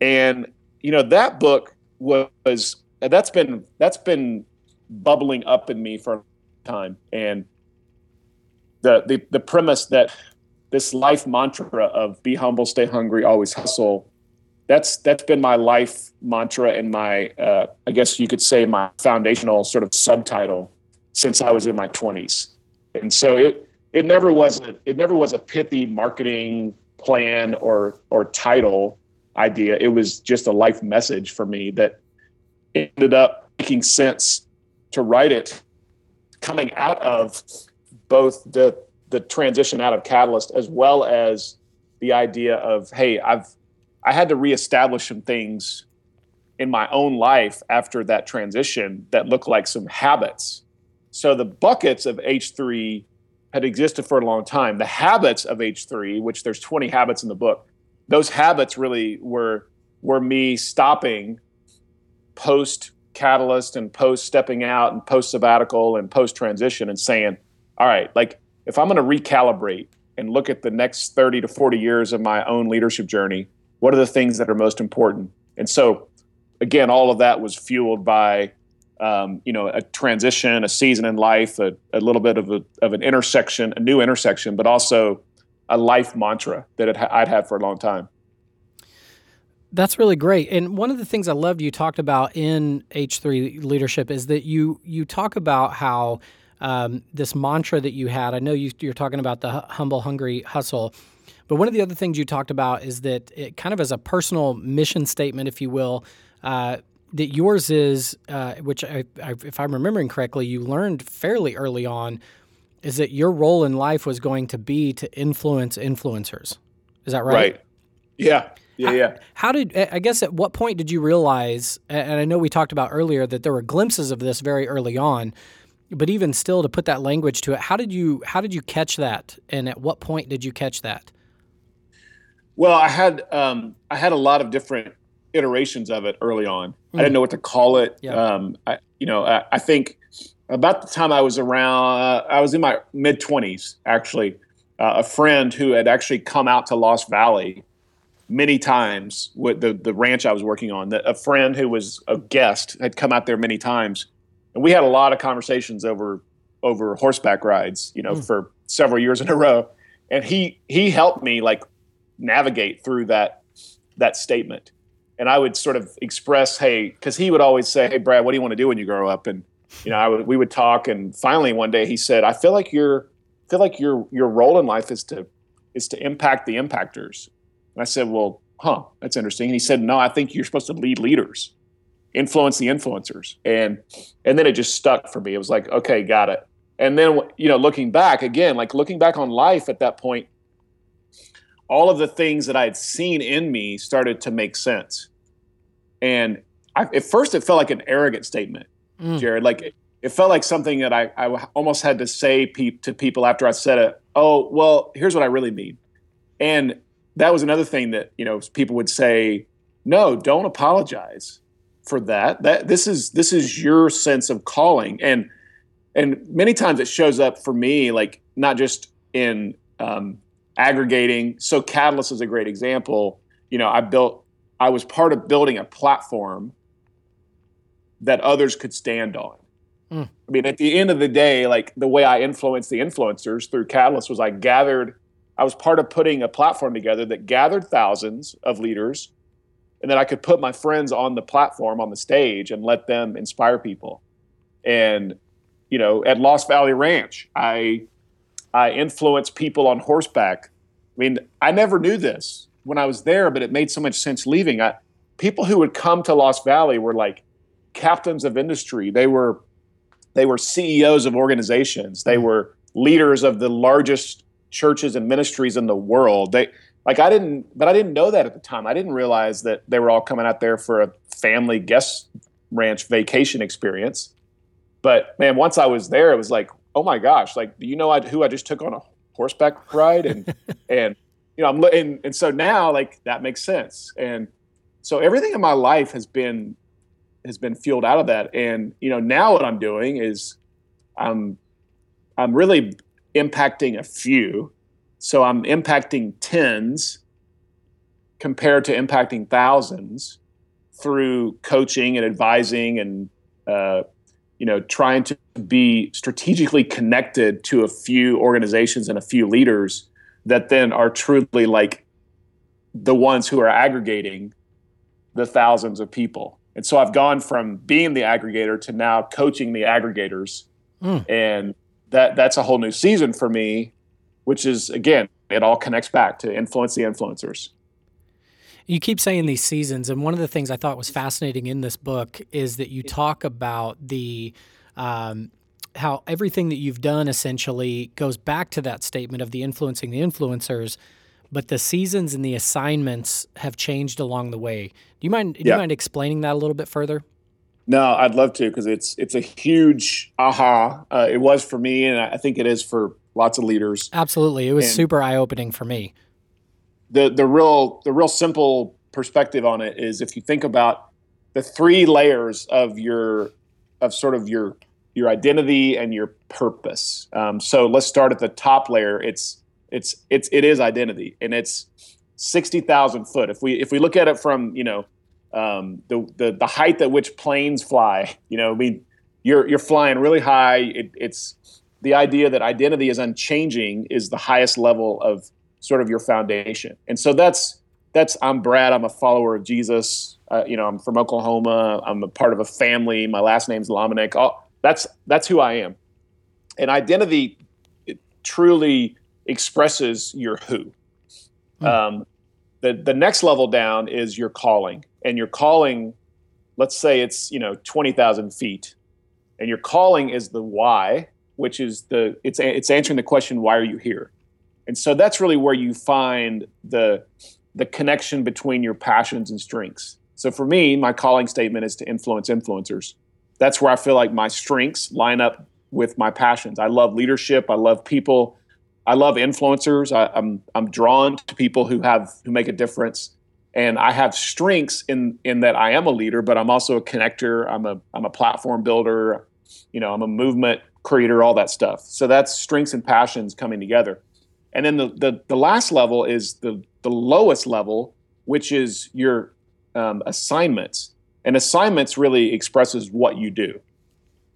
And, you know, that book was, that's been, that's been bubbling up in me for a time. And the, the, the premise that this life mantra of be humble, stay hungry, always hustle that's that's been my life mantra and my uh, I guess you could say my foundational sort of subtitle since I was in my 20s. And so it it never was a, it never was a pithy marketing plan or or title idea. It was just a life message for me that ended up making sense to write it coming out of both the the transition out of Catalyst as well as the idea of hey, I've I had to reestablish some things in my own life after that transition that looked like some habits. So the buckets of H3 had existed for a long time. The habits of H3, which there's 20 habits in the book, those habits really were were me stopping post catalyst and post stepping out and post sabbatical and post transition and saying, all right, like if I'm going to recalibrate and look at the next 30 to 40 years of my own leadership journey, what are the things that are most important? And so, again, all of that was fueled by, um, you know, a transition, a season in life, a, a little bit of, a, of an intersection, a new intersection, but also a life mantra that I'd had for a long time. That's really great. And one of the things I loved you talked about in H3 leadership is that you you talk about how um, this mantra that you had. I know you, you're talking about the humble, hungry hustle, but one of the other things you talked about is that it kind of as a personal mission statement, if you will, uh, that yours is, uh, which I, I, if I'm remembering correctly, you learned fairly early on, is that your role in life was going to be to influence influencers. Is that right? Right. Yeah. Yeah, how, yeah. How did I guess at what point did you realize? And I know we talked about earlier that there were glimpses of this very early on, but even still, to put that language to it, how did you how did you catch that? And at what point did you catch that? Well, I had um, I had a lot of different iterations of it early on. Mm. I didn't know what to call it. Yeah. Um, I, you know, I, I, think about the time I was around, uh, I was in my mid twenties actually. Uh, a friend who had actually come out to Lost Valley many times with the the ranch I was working on. That a friend who was a guest had come out there many times, and we had a lot of conversations over over horseback rides. You know, mm. for several years in a row, and he he helped me like navigate through that that statement. And I would sort of express, hey, because he would always say, "Hey, Brad, what do you want to do when you grow up?" And you know, I would we would talk, and finally one day he said, "I feel like your feel like your your role in life is to is to impact the impactors." And I said, well, huh, that's interesting. And he said, no, I think you're supposed to lead leaders, influence the influencers. And and then it just stuck for me. It was like, okay, got it. And then you know, looking back again, like looking back on life at that point, all of the things that I had seen in me started to make sense. And I, at first, it felt like an arrogant statement, mm. Jared. Like it felt like something that I, I almost had to say pe- to people after I said it. Oh, well, here's what I really mean. And that was another thing that you know people would say, no, don't apologize for that. That this is this is your sense of calling, and and many times it shows up for me like not just in um, aggregating. So Catalyst is a great example. You know, I built, I was part of building a platform that others could stand on. Mm. I mean, at the end of the day, like the way I influenced the influencers through Catalyst was I gathered I was part of putting a platform together that gathered thousands of leaders and then I could put my friends on the platform on the stage and let them inspire people. And you know, at Lost Valley Ranch, I I influenced people on horseback. I mean, I never knew this when I was there, but it made so much sense leaving. I, people who would come to Lost Valley were like captains of industry. They were they were CEOs of organizations. They mm-hmm. were leaders of the largest churches and ministries in the world. They like I didn't, but I didn't know that at the time. I didn't realize that they were all coming out there for a family guest ranch vacation experience. But man, once I was there, it was like, oh my gosh, like do you know I, who I just took on a horseback ride and and you know I'm and, and so now like that makes sense and so everything in my life has been has been fueled out of that and you know now what I'm doing is I'm I'm really impacting a few. So I'm impacting tens compared to impacting thousands through coaching and advising and uh, you know trying to be strategically connected to a few organizations and a few leaders that then are truly like the ones who are aggregating the thousands of people. And so I've gone from being the aggregator to now coaching the aggregators. Mm. And that that's a whole new season for me, which is again, it all connects back to influence the influencers. You keep saying these seasons, and one of the things I thought was fascinating in this book is that you talk about the um, how everything that you've done essentially goes back to that statement of the influencing the influencers, but the seasons and the assignments have changed along the way. Do you mind? Do yeah. you mind explaining that a little bit further? No, I'd love to because it's it's a huge aha. Uh, it was for me, and I think it is for lots of leaders. Absolutely, it was and super eye opening for me. The the real the real simple perspective on it is if you think about the three layers of your of sort of your your identity and your purpose. Um, so let's start at the top layer. It's it's it's it is identity, and it's sixty thousand foot. If we if we look at it from you know um, the, the the height at which planes fly, you know, I mean, you're you're flying really high. It, it's the idea that identity is unchanging is the highest level of sort of your foundation, and so that's that's I'm Brad. I'm a follower of Jesus. Uh, you know, I'm from Oklahoma. I'm a part of a family. My last name's Lomenick. All, that's that's who I am, and identity truly expresses your who. Hmm. Um, the the next level down is your calling, and your calling. Let's say it's you know twenty thousand feet, and your calling is the why, which is the it's it's answering the question why are you here, and so that's really where you find the the connection between your passions and strengths. So for me, my calling statement is to influence influencers. That's where I feel like my strengths line up with my passions. I love leadership. I love people. I love influencers. I, I'm I'm drawn to people who have who make a difference. And I have strengths in in that I am a leader, but I'm also a connector. I'm a I'm a platform builder. You know, I'm a movement creator, all that stuff. So that's strengths and passions coming together. And then the, the, the last level is the, the lowest level, which is your um, assignments. And assignments really expresses what you do.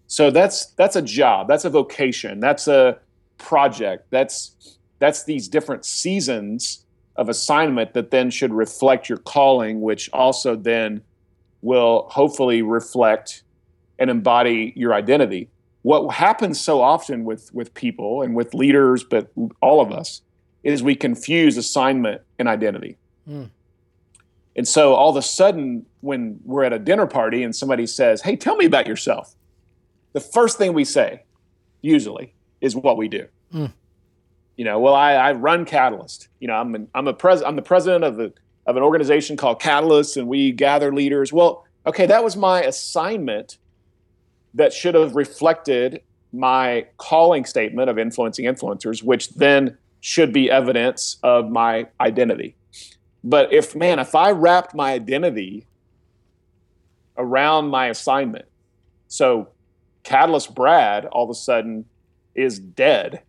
So that's that's a job, that's a vocation, that's a project, that's that's these different seasons of assignment that then should reflect your calling, which also then will hopefully reflect and embody your identity what happens so often with with people and with leaders, but all of us, is we confuse assignment and identity. Mm. And so all of a sudden, when we're at a dinner party and somebody says, "Hey, tell me about yourself," the first thing we say, usually, is what we do. Mm. You know, well, I, I run Catalyst. You know, I'm an, I'm a pres I'm the president of the of an organization called Catalyst, and we gather leaders. Well, okay, that was my assignment that should have reflected my calling statement of influencing influencers, which then should be evidence of my identity. But if, man, if I wrapped my identity around my assignment, so Catalyst Brad all of a sudden is dead.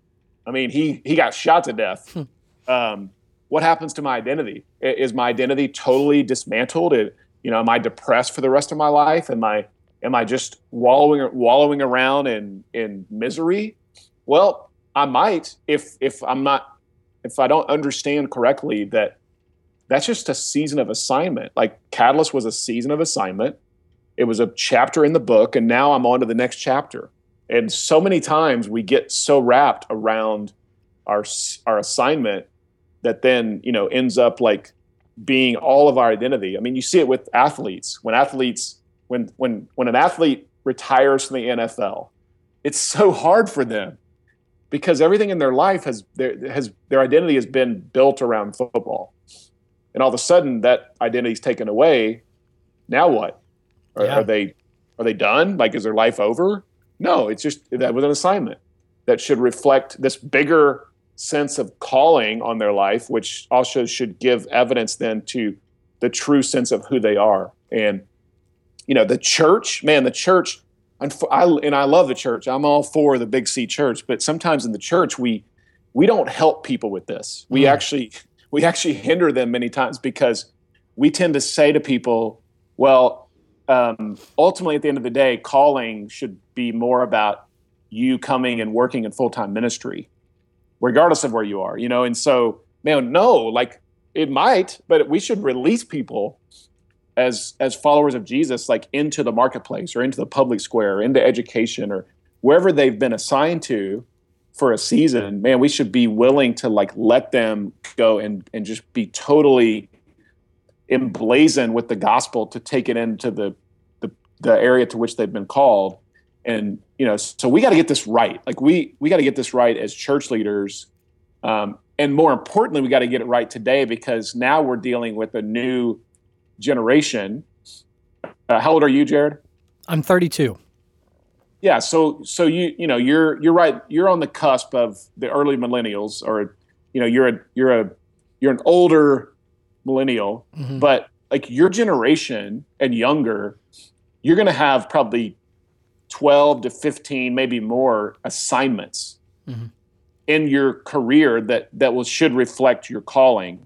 I mean, he he got shot to death. Hmm. Um, what happens to my identity? Is my identity totally dismantled? It, you know, am I depressed for the rest of my life? Am I Am I just wallowing wallowing around in in misery? Well, I might if if I'm not if I don't understand correctly that that's just a season of assignment. Like Catalyst was a season of assignment. It was a chapter in the book, and now I'm on to the next chapter. And so many times we get so wrapped around our our assignment that then you know ends up like being all of our identity. I mean, you see it with athletes. When athletes when when when an athlete retires from the NFL, it's so hard for them because everything in their life has their has their identity has been built around football, and all of a sudden that identity's taken away. Now what? Are, yeah. are they are they done? Like is their life over? No, it's just that was an assignment that should reflect this bigger sense of calling on their life, which also should give evidence then to the true sense of who they are. And you know, the church, man, the church, and I, and I love the church. I'm all for the big C church, but sometimes in the church we we don't help people with this. We mm. actually we actually hinder them many times because we tend to say to people, well, um, ultimately at the end of the day, calling should be more about you coming and working in full time ministry, regardless of where you are, you know. And so, man, no, like it might, but we should release people as as followers of Jesus like into the marketplace or into the public square, or into education or wherever they've been assigned to for a season, man, we should be willing to like let them go and and just be totally emblazoned with the gospel to take it into the the, the area to which they've been called. And you know, so we got to get this right. Like we we got to get this right as church leaders. Um, and more importantly, we got to get it right today because now we're dealing with a new generation. Uh, how old are you, Jared? I'm 32. Yeah, so so you you know you're you're right. You're on the cusp of the early millennials, or you know you're a you're a you're an older millennial, mm-hmm. but like your generation and younger, you're going to have probably 12 to 15, maybe more assignments Mhm. in your career that that will should reflect your calling.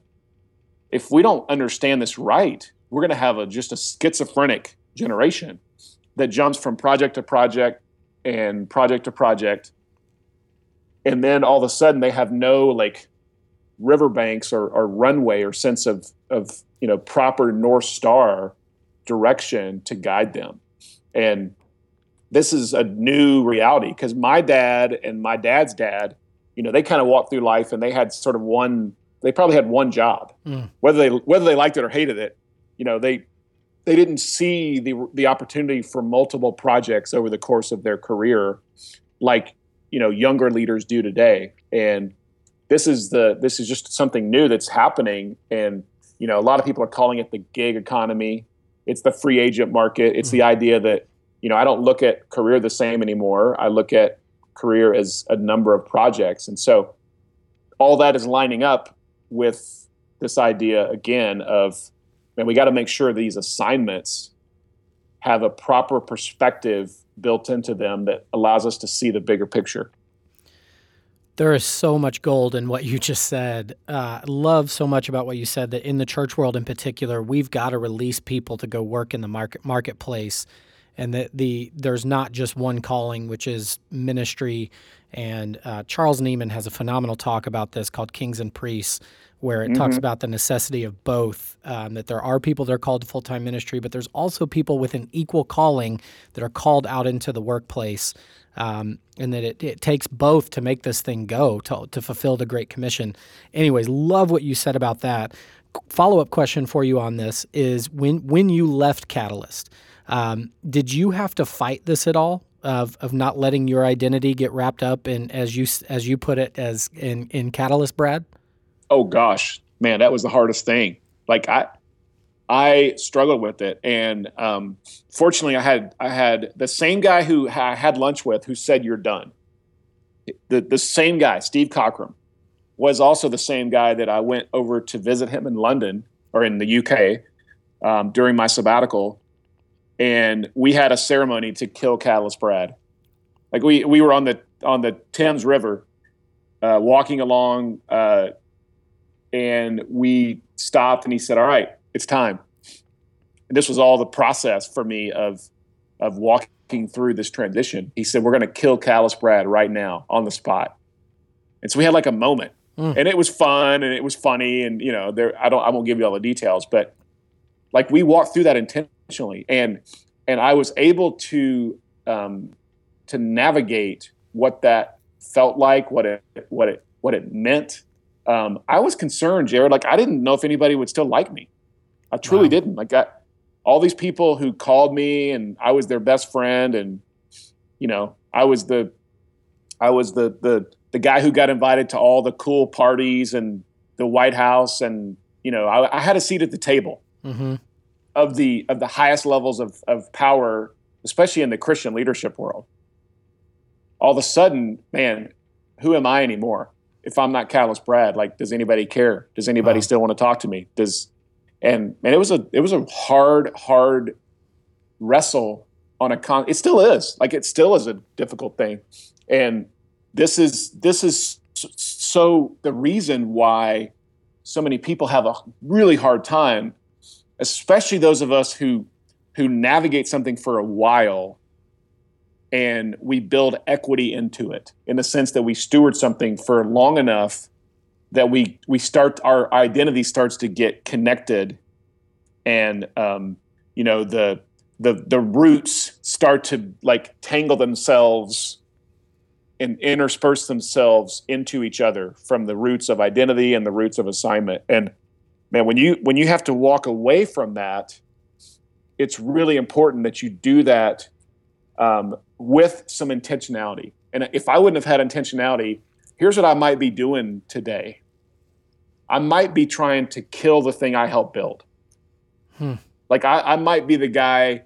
If we don't understand this right, we're going to have a just a schizophrenic generation that jumps from project to project and project to project and then all of a sudden they have no like riverbanks or, or runway or sense of of you know proper north star direction to guide them. And this is a new reality because my dad and my dad's dad you know they kind of walked through life and they had sort of one they probably had one job. Mm. whether they whether they liked it or hated it you know they they didn't see the the opportunity for multiple projects over the course of their career like you know younger leaders do today. And this is the this is just something new that's happening. And you know a lot of people are calling it the gig economy. It's the free agent market. It's the mm-hmm. idea that you know i don't look at career the same anymore. I look at career as a number of projects. And so all that is lining up with this idea again of and we got to make sure these assignments have a proper perspective built into them that allows us to see the bigger picture There is so much gold in what you just said. Uh, love so much about what you said that in the church world in particular, we've got to release people to go work in the market marketplace, and that the there's not just one calling, which is ministry. And uh, Charles Nieman has a phenomenal talk about this called Kings and Priests, where it talks about the necessity of both. Um, that there are people that are called to full time ministry, but there's also people with an equal calling that are called out into the workplace um, and that it, it takes both to make this thing go to, to fulfill the Great Commission. Anyways, love what you said about that. Follow up question for you on this is when when you left Catalyst, um, did you have to fight this at all of, of not letting your identity get wrapped up in as you as you put it as in in Catalyst, Brad? oh gosh, man, that was the hardest thing. Like I, I struggled with it, and um, fortunately, I had I had the same guy who I had lunch with who said you're done. The the same guy, Steve Cockram, was also the same guy that I went over to visit him in London or in the UK um, during my sabbatical, and we had a ceremony to kill Catalyst Brad. Like we we were on the on the Thames River, uh, walking along. Uh, and we stopped and he said all right it's time and this was all the process for me of of walking through this transition he said we're going to kill Catalyst brad right now on the spot and so we had like a moment Mm. and it was fun and it was funny and you know there i don't i won't give you all the details but like we walked through that intentionally and and i was able to um to navigate what that felt like what it what it what it meant um, I was concerned, Jared. Like I didn't know if anybody would still like me. I truly Wow. didn't. Like I, all these people who called me, and I was their best friend, and you know, I was the, I was the the the guy who got invited to all the cool parties and the White House, and you know, I, I had a seat at the table Mm-hmm. of the of the highest levels of of power, especially in the Christian leadership world. All of a sudden, man, who am I anymore? If I'm not Catalyst Brad, like, does anybody care? Does anybody Wow. still want to talk to me? Does and and it was a it was a hard hard wrestle on a con. It still is like it still is a difficult thing, and this is this is so the reason why so many people have a really hard time, especially those of us who who navigate something for a while and we build equity into it in the sense that we steward something for long enough that we we start our identity starts to get connected and um, you know the the the roots start to like tangle themselves and intersperse themselves into each other from the roots of identity and the roots of assignment. And man when you when you have to walk away from that it's really important that you do that um, with some intentionality. And if i wouldn't have had intentionality here's what i might be doing today i might be trying to kill the thing i helped build Hmm. like I, I might be the guy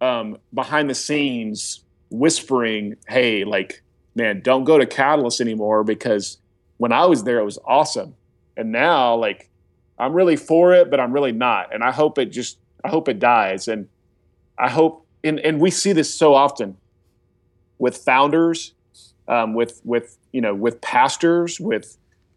um, behind the scenes whispering hey like man don't go to catalyst anymore because when i was there it was awesome and now like I'm really for it, but I'm really not. And I hope it just I hope it dies. And I hope and, and we see this so often with founders, um, with with you know with pastors, with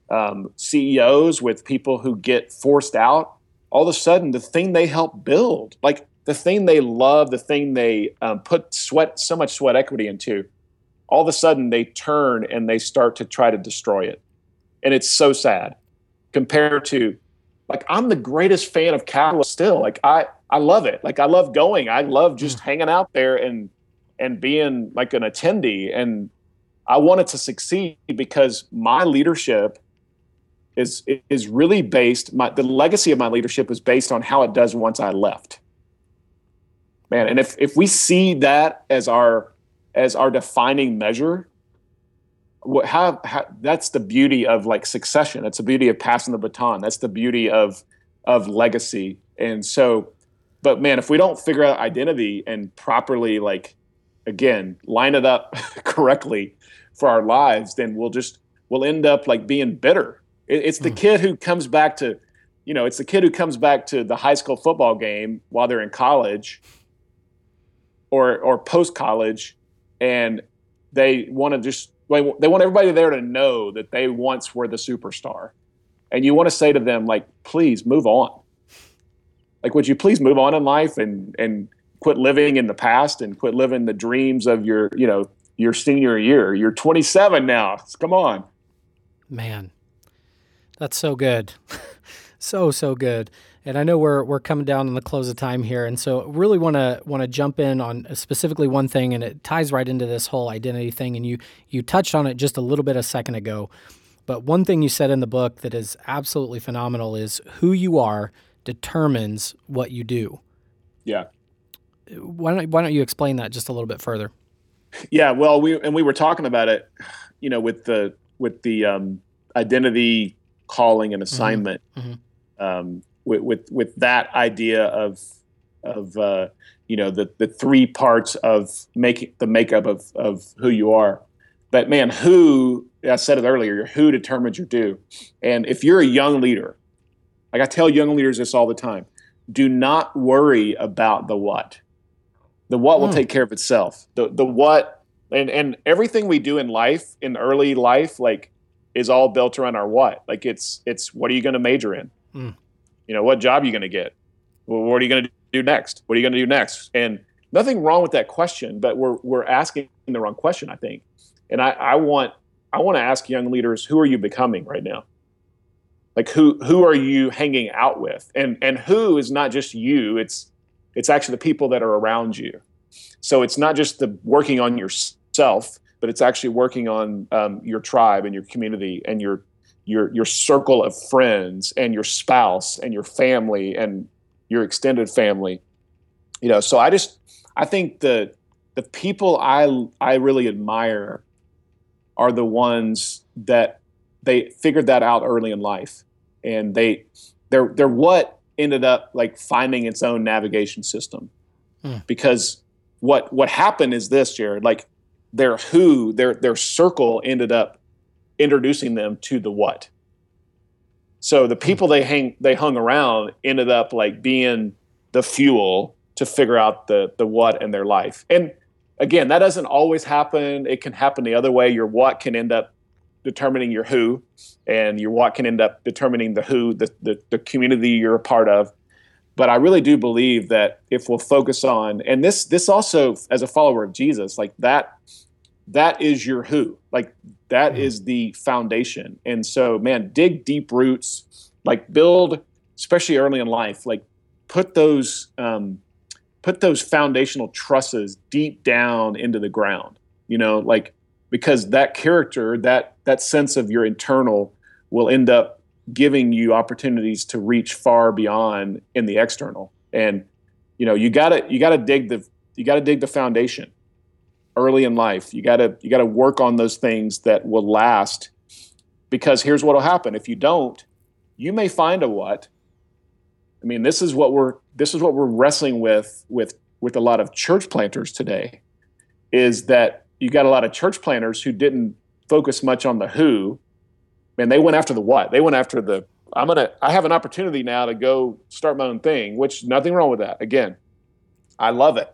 um, CEOs, with people who get forced out. All of a sudden, the thing they help build, like the thing they love, the thing they um, put sweat so much sweat equity into, all of a sudden they turn and they start to try to destroy it, and it's so sad compared to like I'm the greatest fan of Catalyst still. Like I I love it. Like I love going. I love just mm. hanging out there and and being like an attendee and I wanted to succeed because my leadership is is really based my the legacy of my leadership is based on how it does once I left. Man, and if if we see that as our as our defining measure, what that's the beauty of like succession. That's the beauty of passing the baton. That's the beauty of of legacy. And so, but man, if we don't figure out identity and properly like again line it up correctly for our lives, then we'll just we'll end up like being bitter it's the mm. kid who comes back to, you know, it's the kid who comes back to the high school football game while they're in college or or post college, and they want to just they want everybody there to know that they once were the superstar, and you want to say to them like, please move on. Like, would you please move on in life and and quit living in the past and quit living the dreams of your you know your senior year. You're 27 now. Come on. Man, that's so good. so so good. And I know we're we're coming down on the close of time here, and so really want to want to jump in on specifically one thing, and it ties right into this whole identity thing. And you you touched on it just a little bit a second ago, but one thing you said in the book that is absolutely phenomenal is who you are determines what you do. Yeah. Why don't why don't you explain that just a little bit further? Yeah, well, we and we were talking about it, you know, with the with the um, identity calling and mm-hmm. assignment mm-hmm. um, with, with, with that idea of of uh, you know the the three parts of making the makeup of of who you are. But man, who I said it earlier, who determines your do. And if you're a young leader, like I tell young leaders this all the time, do not worry about the what. The what will mm. take care of itself. The the what and and everything we do in life in early life like is all built around our what. Like it's it's what are you going to major in? Mm. You know, what job are you going to get? Well, what are you going to do next? What are you going to do next? And nothing wrong with that question, but we're we're asking the wrong question, I think. And I, I want I want to ask young leaders, who are you becoming right now? Like who who are you hanging out with? And and who is not just you, it's it's actually the people that are around you. So it's not just the working on yourself, but it's actually working on um, your tribe and your community and your your your circle of friends and your spouse and your family and your extended family. You know, so I just I think the the people I I really admire are the ones that they figured that out early in life and they they're they're what ended up like finding its own navigation system mm. because what what happened is this jared like their who, their their circle ended up introducing them to the what. So the people they hang they hung around ended up like being the fuel to figure out the the what in their life. And again, that doesn't always happen. It can happen the other way. Your what can end up determining your who, and your what can end up determining the who, the the, the community you're a part of. But I really do believe that if we'll focus on, and this this also as a follower of Jesus, like that that is your who. Like that mm-hmm. is the foundation. And so, man, dig deep roots, like build, especially early in life, like put those um, put those foundational trusses deep down into the ground. You know, like because that character, that that sense of your internal, will end up giving you opportunities to reach far beyond in the external. And you know, you gotta you gotta dig the you gotta dig the foundation early in life. You got to you got to work on those things that will last because here's what will happen if you don't, you may find a what. I mean, this is what we're this is what we're wrestling with with with a lot of church planters today is that you got a lot of church planters who didn't focus much on the who and they went after the what. They went after the I'm gonna I have an opportunity now to go start my own thing, which nothing wrong with that. Again, I love it,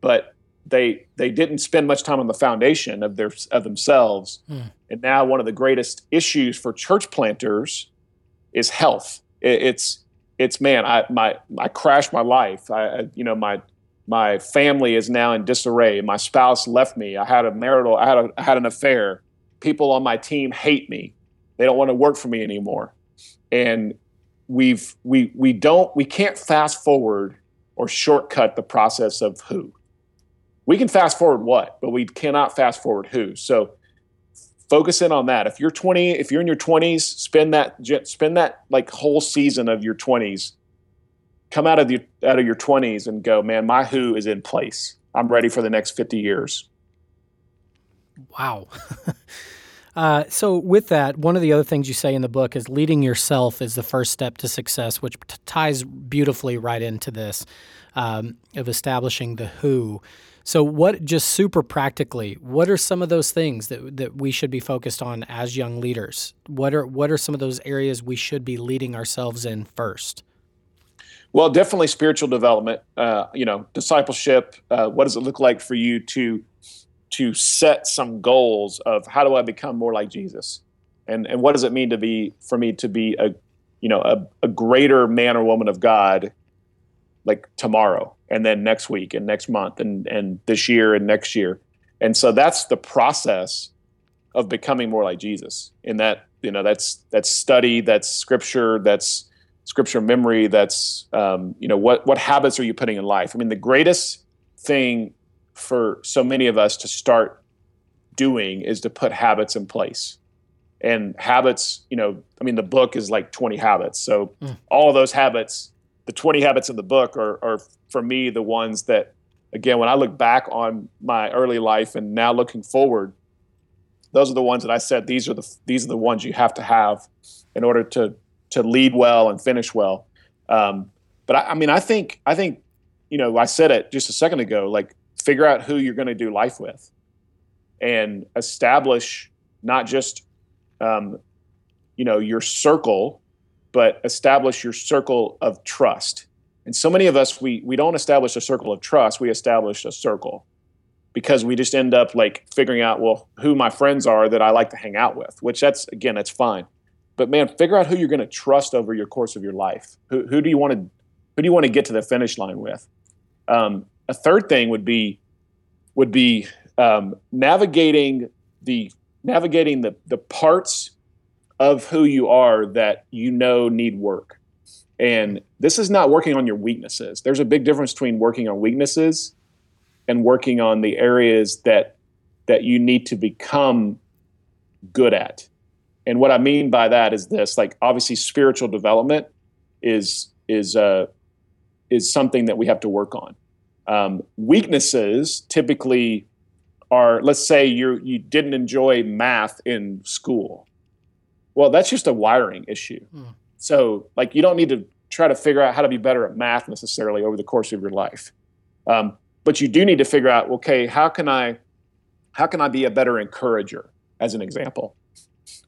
but they they didn't spend much time on the foundation of their of themselves, hmm. and now one of the greatest issues for church planters is health. It, it's it's man, I my I crashed my life. I, I you know my my family is now in disarray. My spouse left me. I had a marital. I had a I had an affair. People on my team hate me. They don't want to work for me anymore. And we've we we don't we can't fast forward or shortcut the process of who. We can fast forward what, but we cannot fast forward who. So focus in on that. If you're 20, if you're in your 20s, spend that spend that like whole season of your 20s. Come out of your out of your 20s and go, man, my who is in place. I'm ready for the next 50 years. Wow. uh, so, with that, one of the other things you say in the book is leading yourself is the first step to success, which t- ties beautifully right into this um, of establishing the who. So, what just super practically, what are some of those things that, that we should be focused on as young leaders? What are what are some of those areas we should be leading ourselves in first? Well, definitely spiritual development. Uh, you know, discipleship. Uh, what does it look like for you to to set some goals of how do I become more like Jesus, and and what does it mean to be for me to be a you know a, a greater man or woman of God, like tomorrow, and then next week, and next month, and and this year, and next year, and so that's the process of becoming more like Jesus. And that you know that's that's study, that's scripture, that's scripture memory that's um, you know what what habits are you putting in life? I mean the greatest thing for so many of us to start doing is to put habits in place. And habits you know i mean the book is like 20 habits. So mm. all of those habits the 20 habits in the book are, are for me the ones that again when i look back on my early life and now looking forward those are the ones that i said these are the these are the ones you have to have in order to to lead well and finish well. Um, but I, I, mean, I think I think you know I said it just a second ago. Like figure out who you're going to do life with, and establish not just um, you know your circle, but establish your circle of trust. And so many of us we we don't establish a circle of trust. We establish a circle because we just end up like figuring out well who my friends are that I like to hang out with. Which that's again that's fine but man, figure out who you're going to trust over your course of your life. Who, who do you want to who do you want to get to the finish line with? Um, a third thing would be would be um, navigating the navigating the the parts of who you are that you know need work. And this is not working on your weaknesses. There's a big difference between working on weaknesses and working on the areas that that you need to become good at and what I mean by that is this: like obviously, spiritual development is is uh, is something that we have to work on. Um, weaknesses typically are, let's say you you didn't enjoy math in school. Well, that's just a wiring issue. Hmm. So, like, you don't need to try to figure out how to be better at math necessarily over the course of your life, um, but you do need to figure out, okay, how can I how can I be a better encourager, as an example?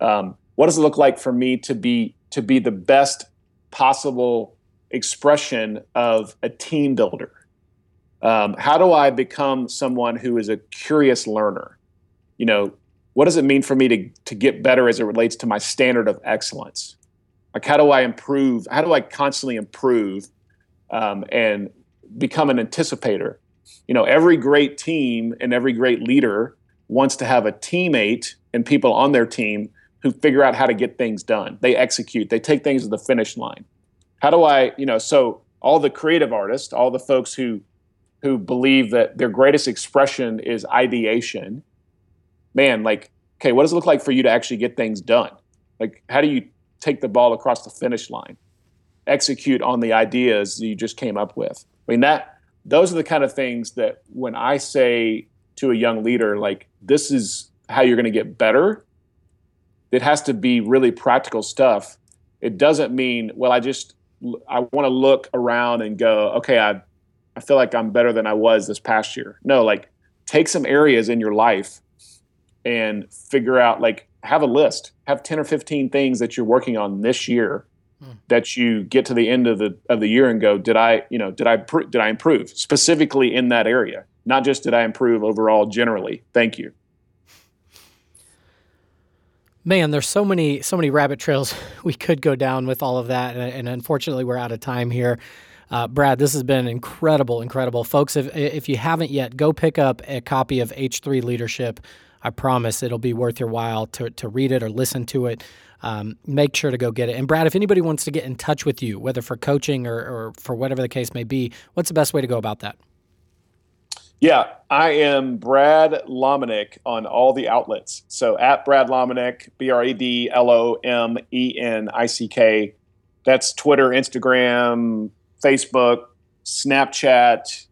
Um, what does it look like for me to be to be the best possible expression of a team builder? Um, how do I become someone who is a curious learner? You know, what does it mean for me to to get better as it relates to my standard of excellence? Like, how do I improve? How do I constantly improve um, and become an anticipator? You know, every great team and every great leader wants to have a teammate and people on their team who figure out how to get things done. They execute, they take things to the finish line. How do I, you know, so all the creative artists, all the folks who who believe that their greatest expression is ideation, man, like, okay, what does it look like for you to actually get things done? Like, how do you take the ball across the finish line? Execute on the ideas you just came up with. I mean, that those are the kind of things that when I say to a young leader, like, this is how you're going to get better, it has to be really practical stuff. It doesn't mean, well, I just I want to look around and go, okay, I I feel like I'm better than I was this past year. No, like take some areas in your life and figure out like have a list. Have 10 or 15 things that you're working on this year hmm. that you get to the end of the of the year and go, did I, you know, did I did I improve specifically in that area? Not just did I improve overall generally. Thank you. Man, there's so many so many rabbit trails we could go down with all of that, and, and unfortunately, we're out of time here. Uh, Brad, this has been incredible, incredible, folks. If if you haven't yet, go pick up a copy of H3 Leadership. I promise it'll be worth your while to to read it or listen to it. Um, make sure to go get it. And Brad, if anybody wants to get in touch with you, whether for coaching or, or for whatever the case may be, what's the best way to go about that? Yeah, I am Brad Lomenick on all the outlets. So at Brad Lomenick, B R A D L O M E N I C K. That's Twitter, Instagram, Facebook, Snapchat,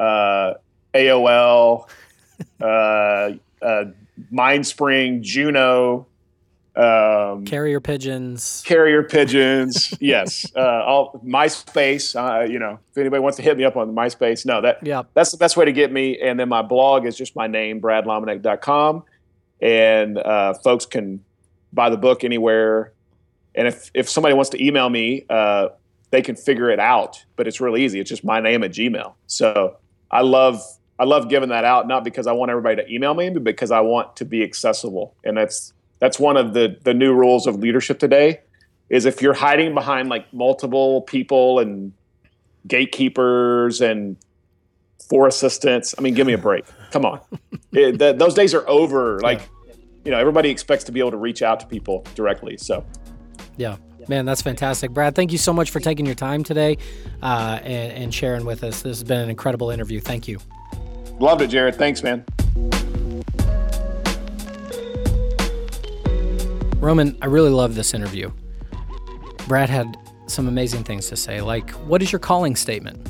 uh, AOL, uh, uh, Mindspring, Juno, um, Carrier pigeons. carrier pigeons. yes, uh, all MySpace. Uh, you know, if anybody wants to hit me up on MySpace, no, that Yeah. that's the best way to get me. And then my blog is just my name, bradlomenick.com. And uh, folks can buy the book anywhere. And if, if somebody wants to email me, uh, they can figure it out. But it's really easy. It's just my name at Gmail. So I love I love giving that out, not because I want everybody to email me, but because I want to be accessible. And that's that's one of the the new rules of leadership today. Is if you're hiding behind like multiple people and gatekeepers and four assistants. I mean, give me a break. Come on, It- th- those days are over. Like, you know, everybody expects to be able to reach out to people directly. So, Yeah. Man, that's fantastic. Brad, thank you so much for taking your time today uh, and, and sharing with us. This has been an incredible interview. Thank you. loved it, Jared. Thanks, man. Roman, I really love this interview. Brad had some amazing things to say, like, what is your calling statement?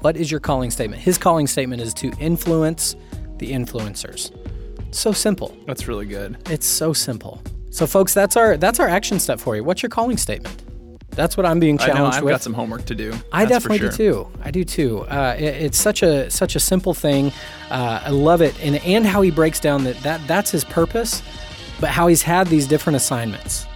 What is your calling statement? His calling statement is to influence the influencers. So simple. That's really good. It's so simple. So, folks, that's our that's our action step for you. What's your calling statement? That's what I'm being challenged I know I've with. got some homework to do. I definitely sure. do too. I do too. Uh, it- it's such a such a simple thing. Uh, I love it, and and how he breaks down that that that's his purpose, but how he's had these different assignments,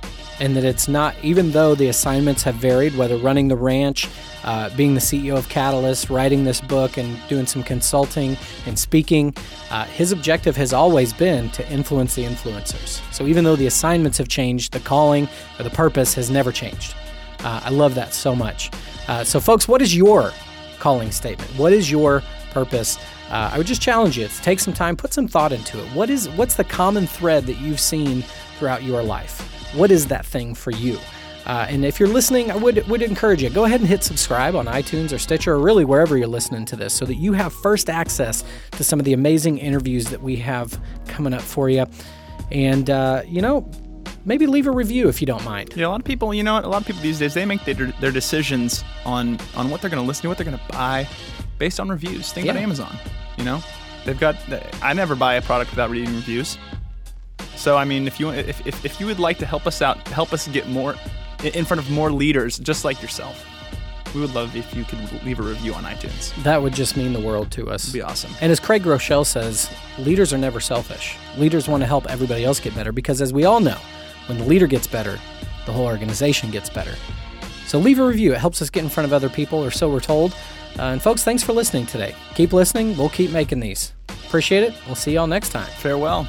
and that it's not even though the assignments have varied, whether running the ranch, uh, being the CEO of Catalyst, writing this book, and doing some consulting and speaking. Uh, his objective has always been to influence the influencers. So even though the assignments have changed, the calling or the purpose has never changed. Uh, I love that so much. Uh, so, folks, what is your calling statement? What is your purpose? Uh, I would just challenge you to take some time, put some thought into it. What is what's the common thread that you've seen throughout your life? What is that thing for you? Uh, and if you're listening, I would would encourage you go ahead and hit subscribe on iTunes or Stitcher or really wherever you're listening to this, so that you have first access to some of the amazing interviews that we have coming up for you. And uh, you know, maybe leave a review if you don't mind. Yeah, a lot of people, you know, a lot of people these days they make their, their decisions on on what they're going to listen to, what they're going to buy, based on reviews. Think about Amazon. You know, they've got. I never buy a product without reading reviews. So I mean, if you if, if, if you would like to help us out, help us get more in front of more leaders just like yourself, we would love if you could leave a review on iTunes. That would just mean the world to us. It'd be awesome. And as Craig Groeschel says, leaders are never selfish. Leaders want to help everybody else get better because, as we all know, when the leader gets better, the whole organization gets better. So leave a review. It helps us get in front of other people, or so we're told. Uh, and folks, thanks for listening today. Keep listening. We'll keep making these. Appreciate it. We'll see y'all next time. Farewell.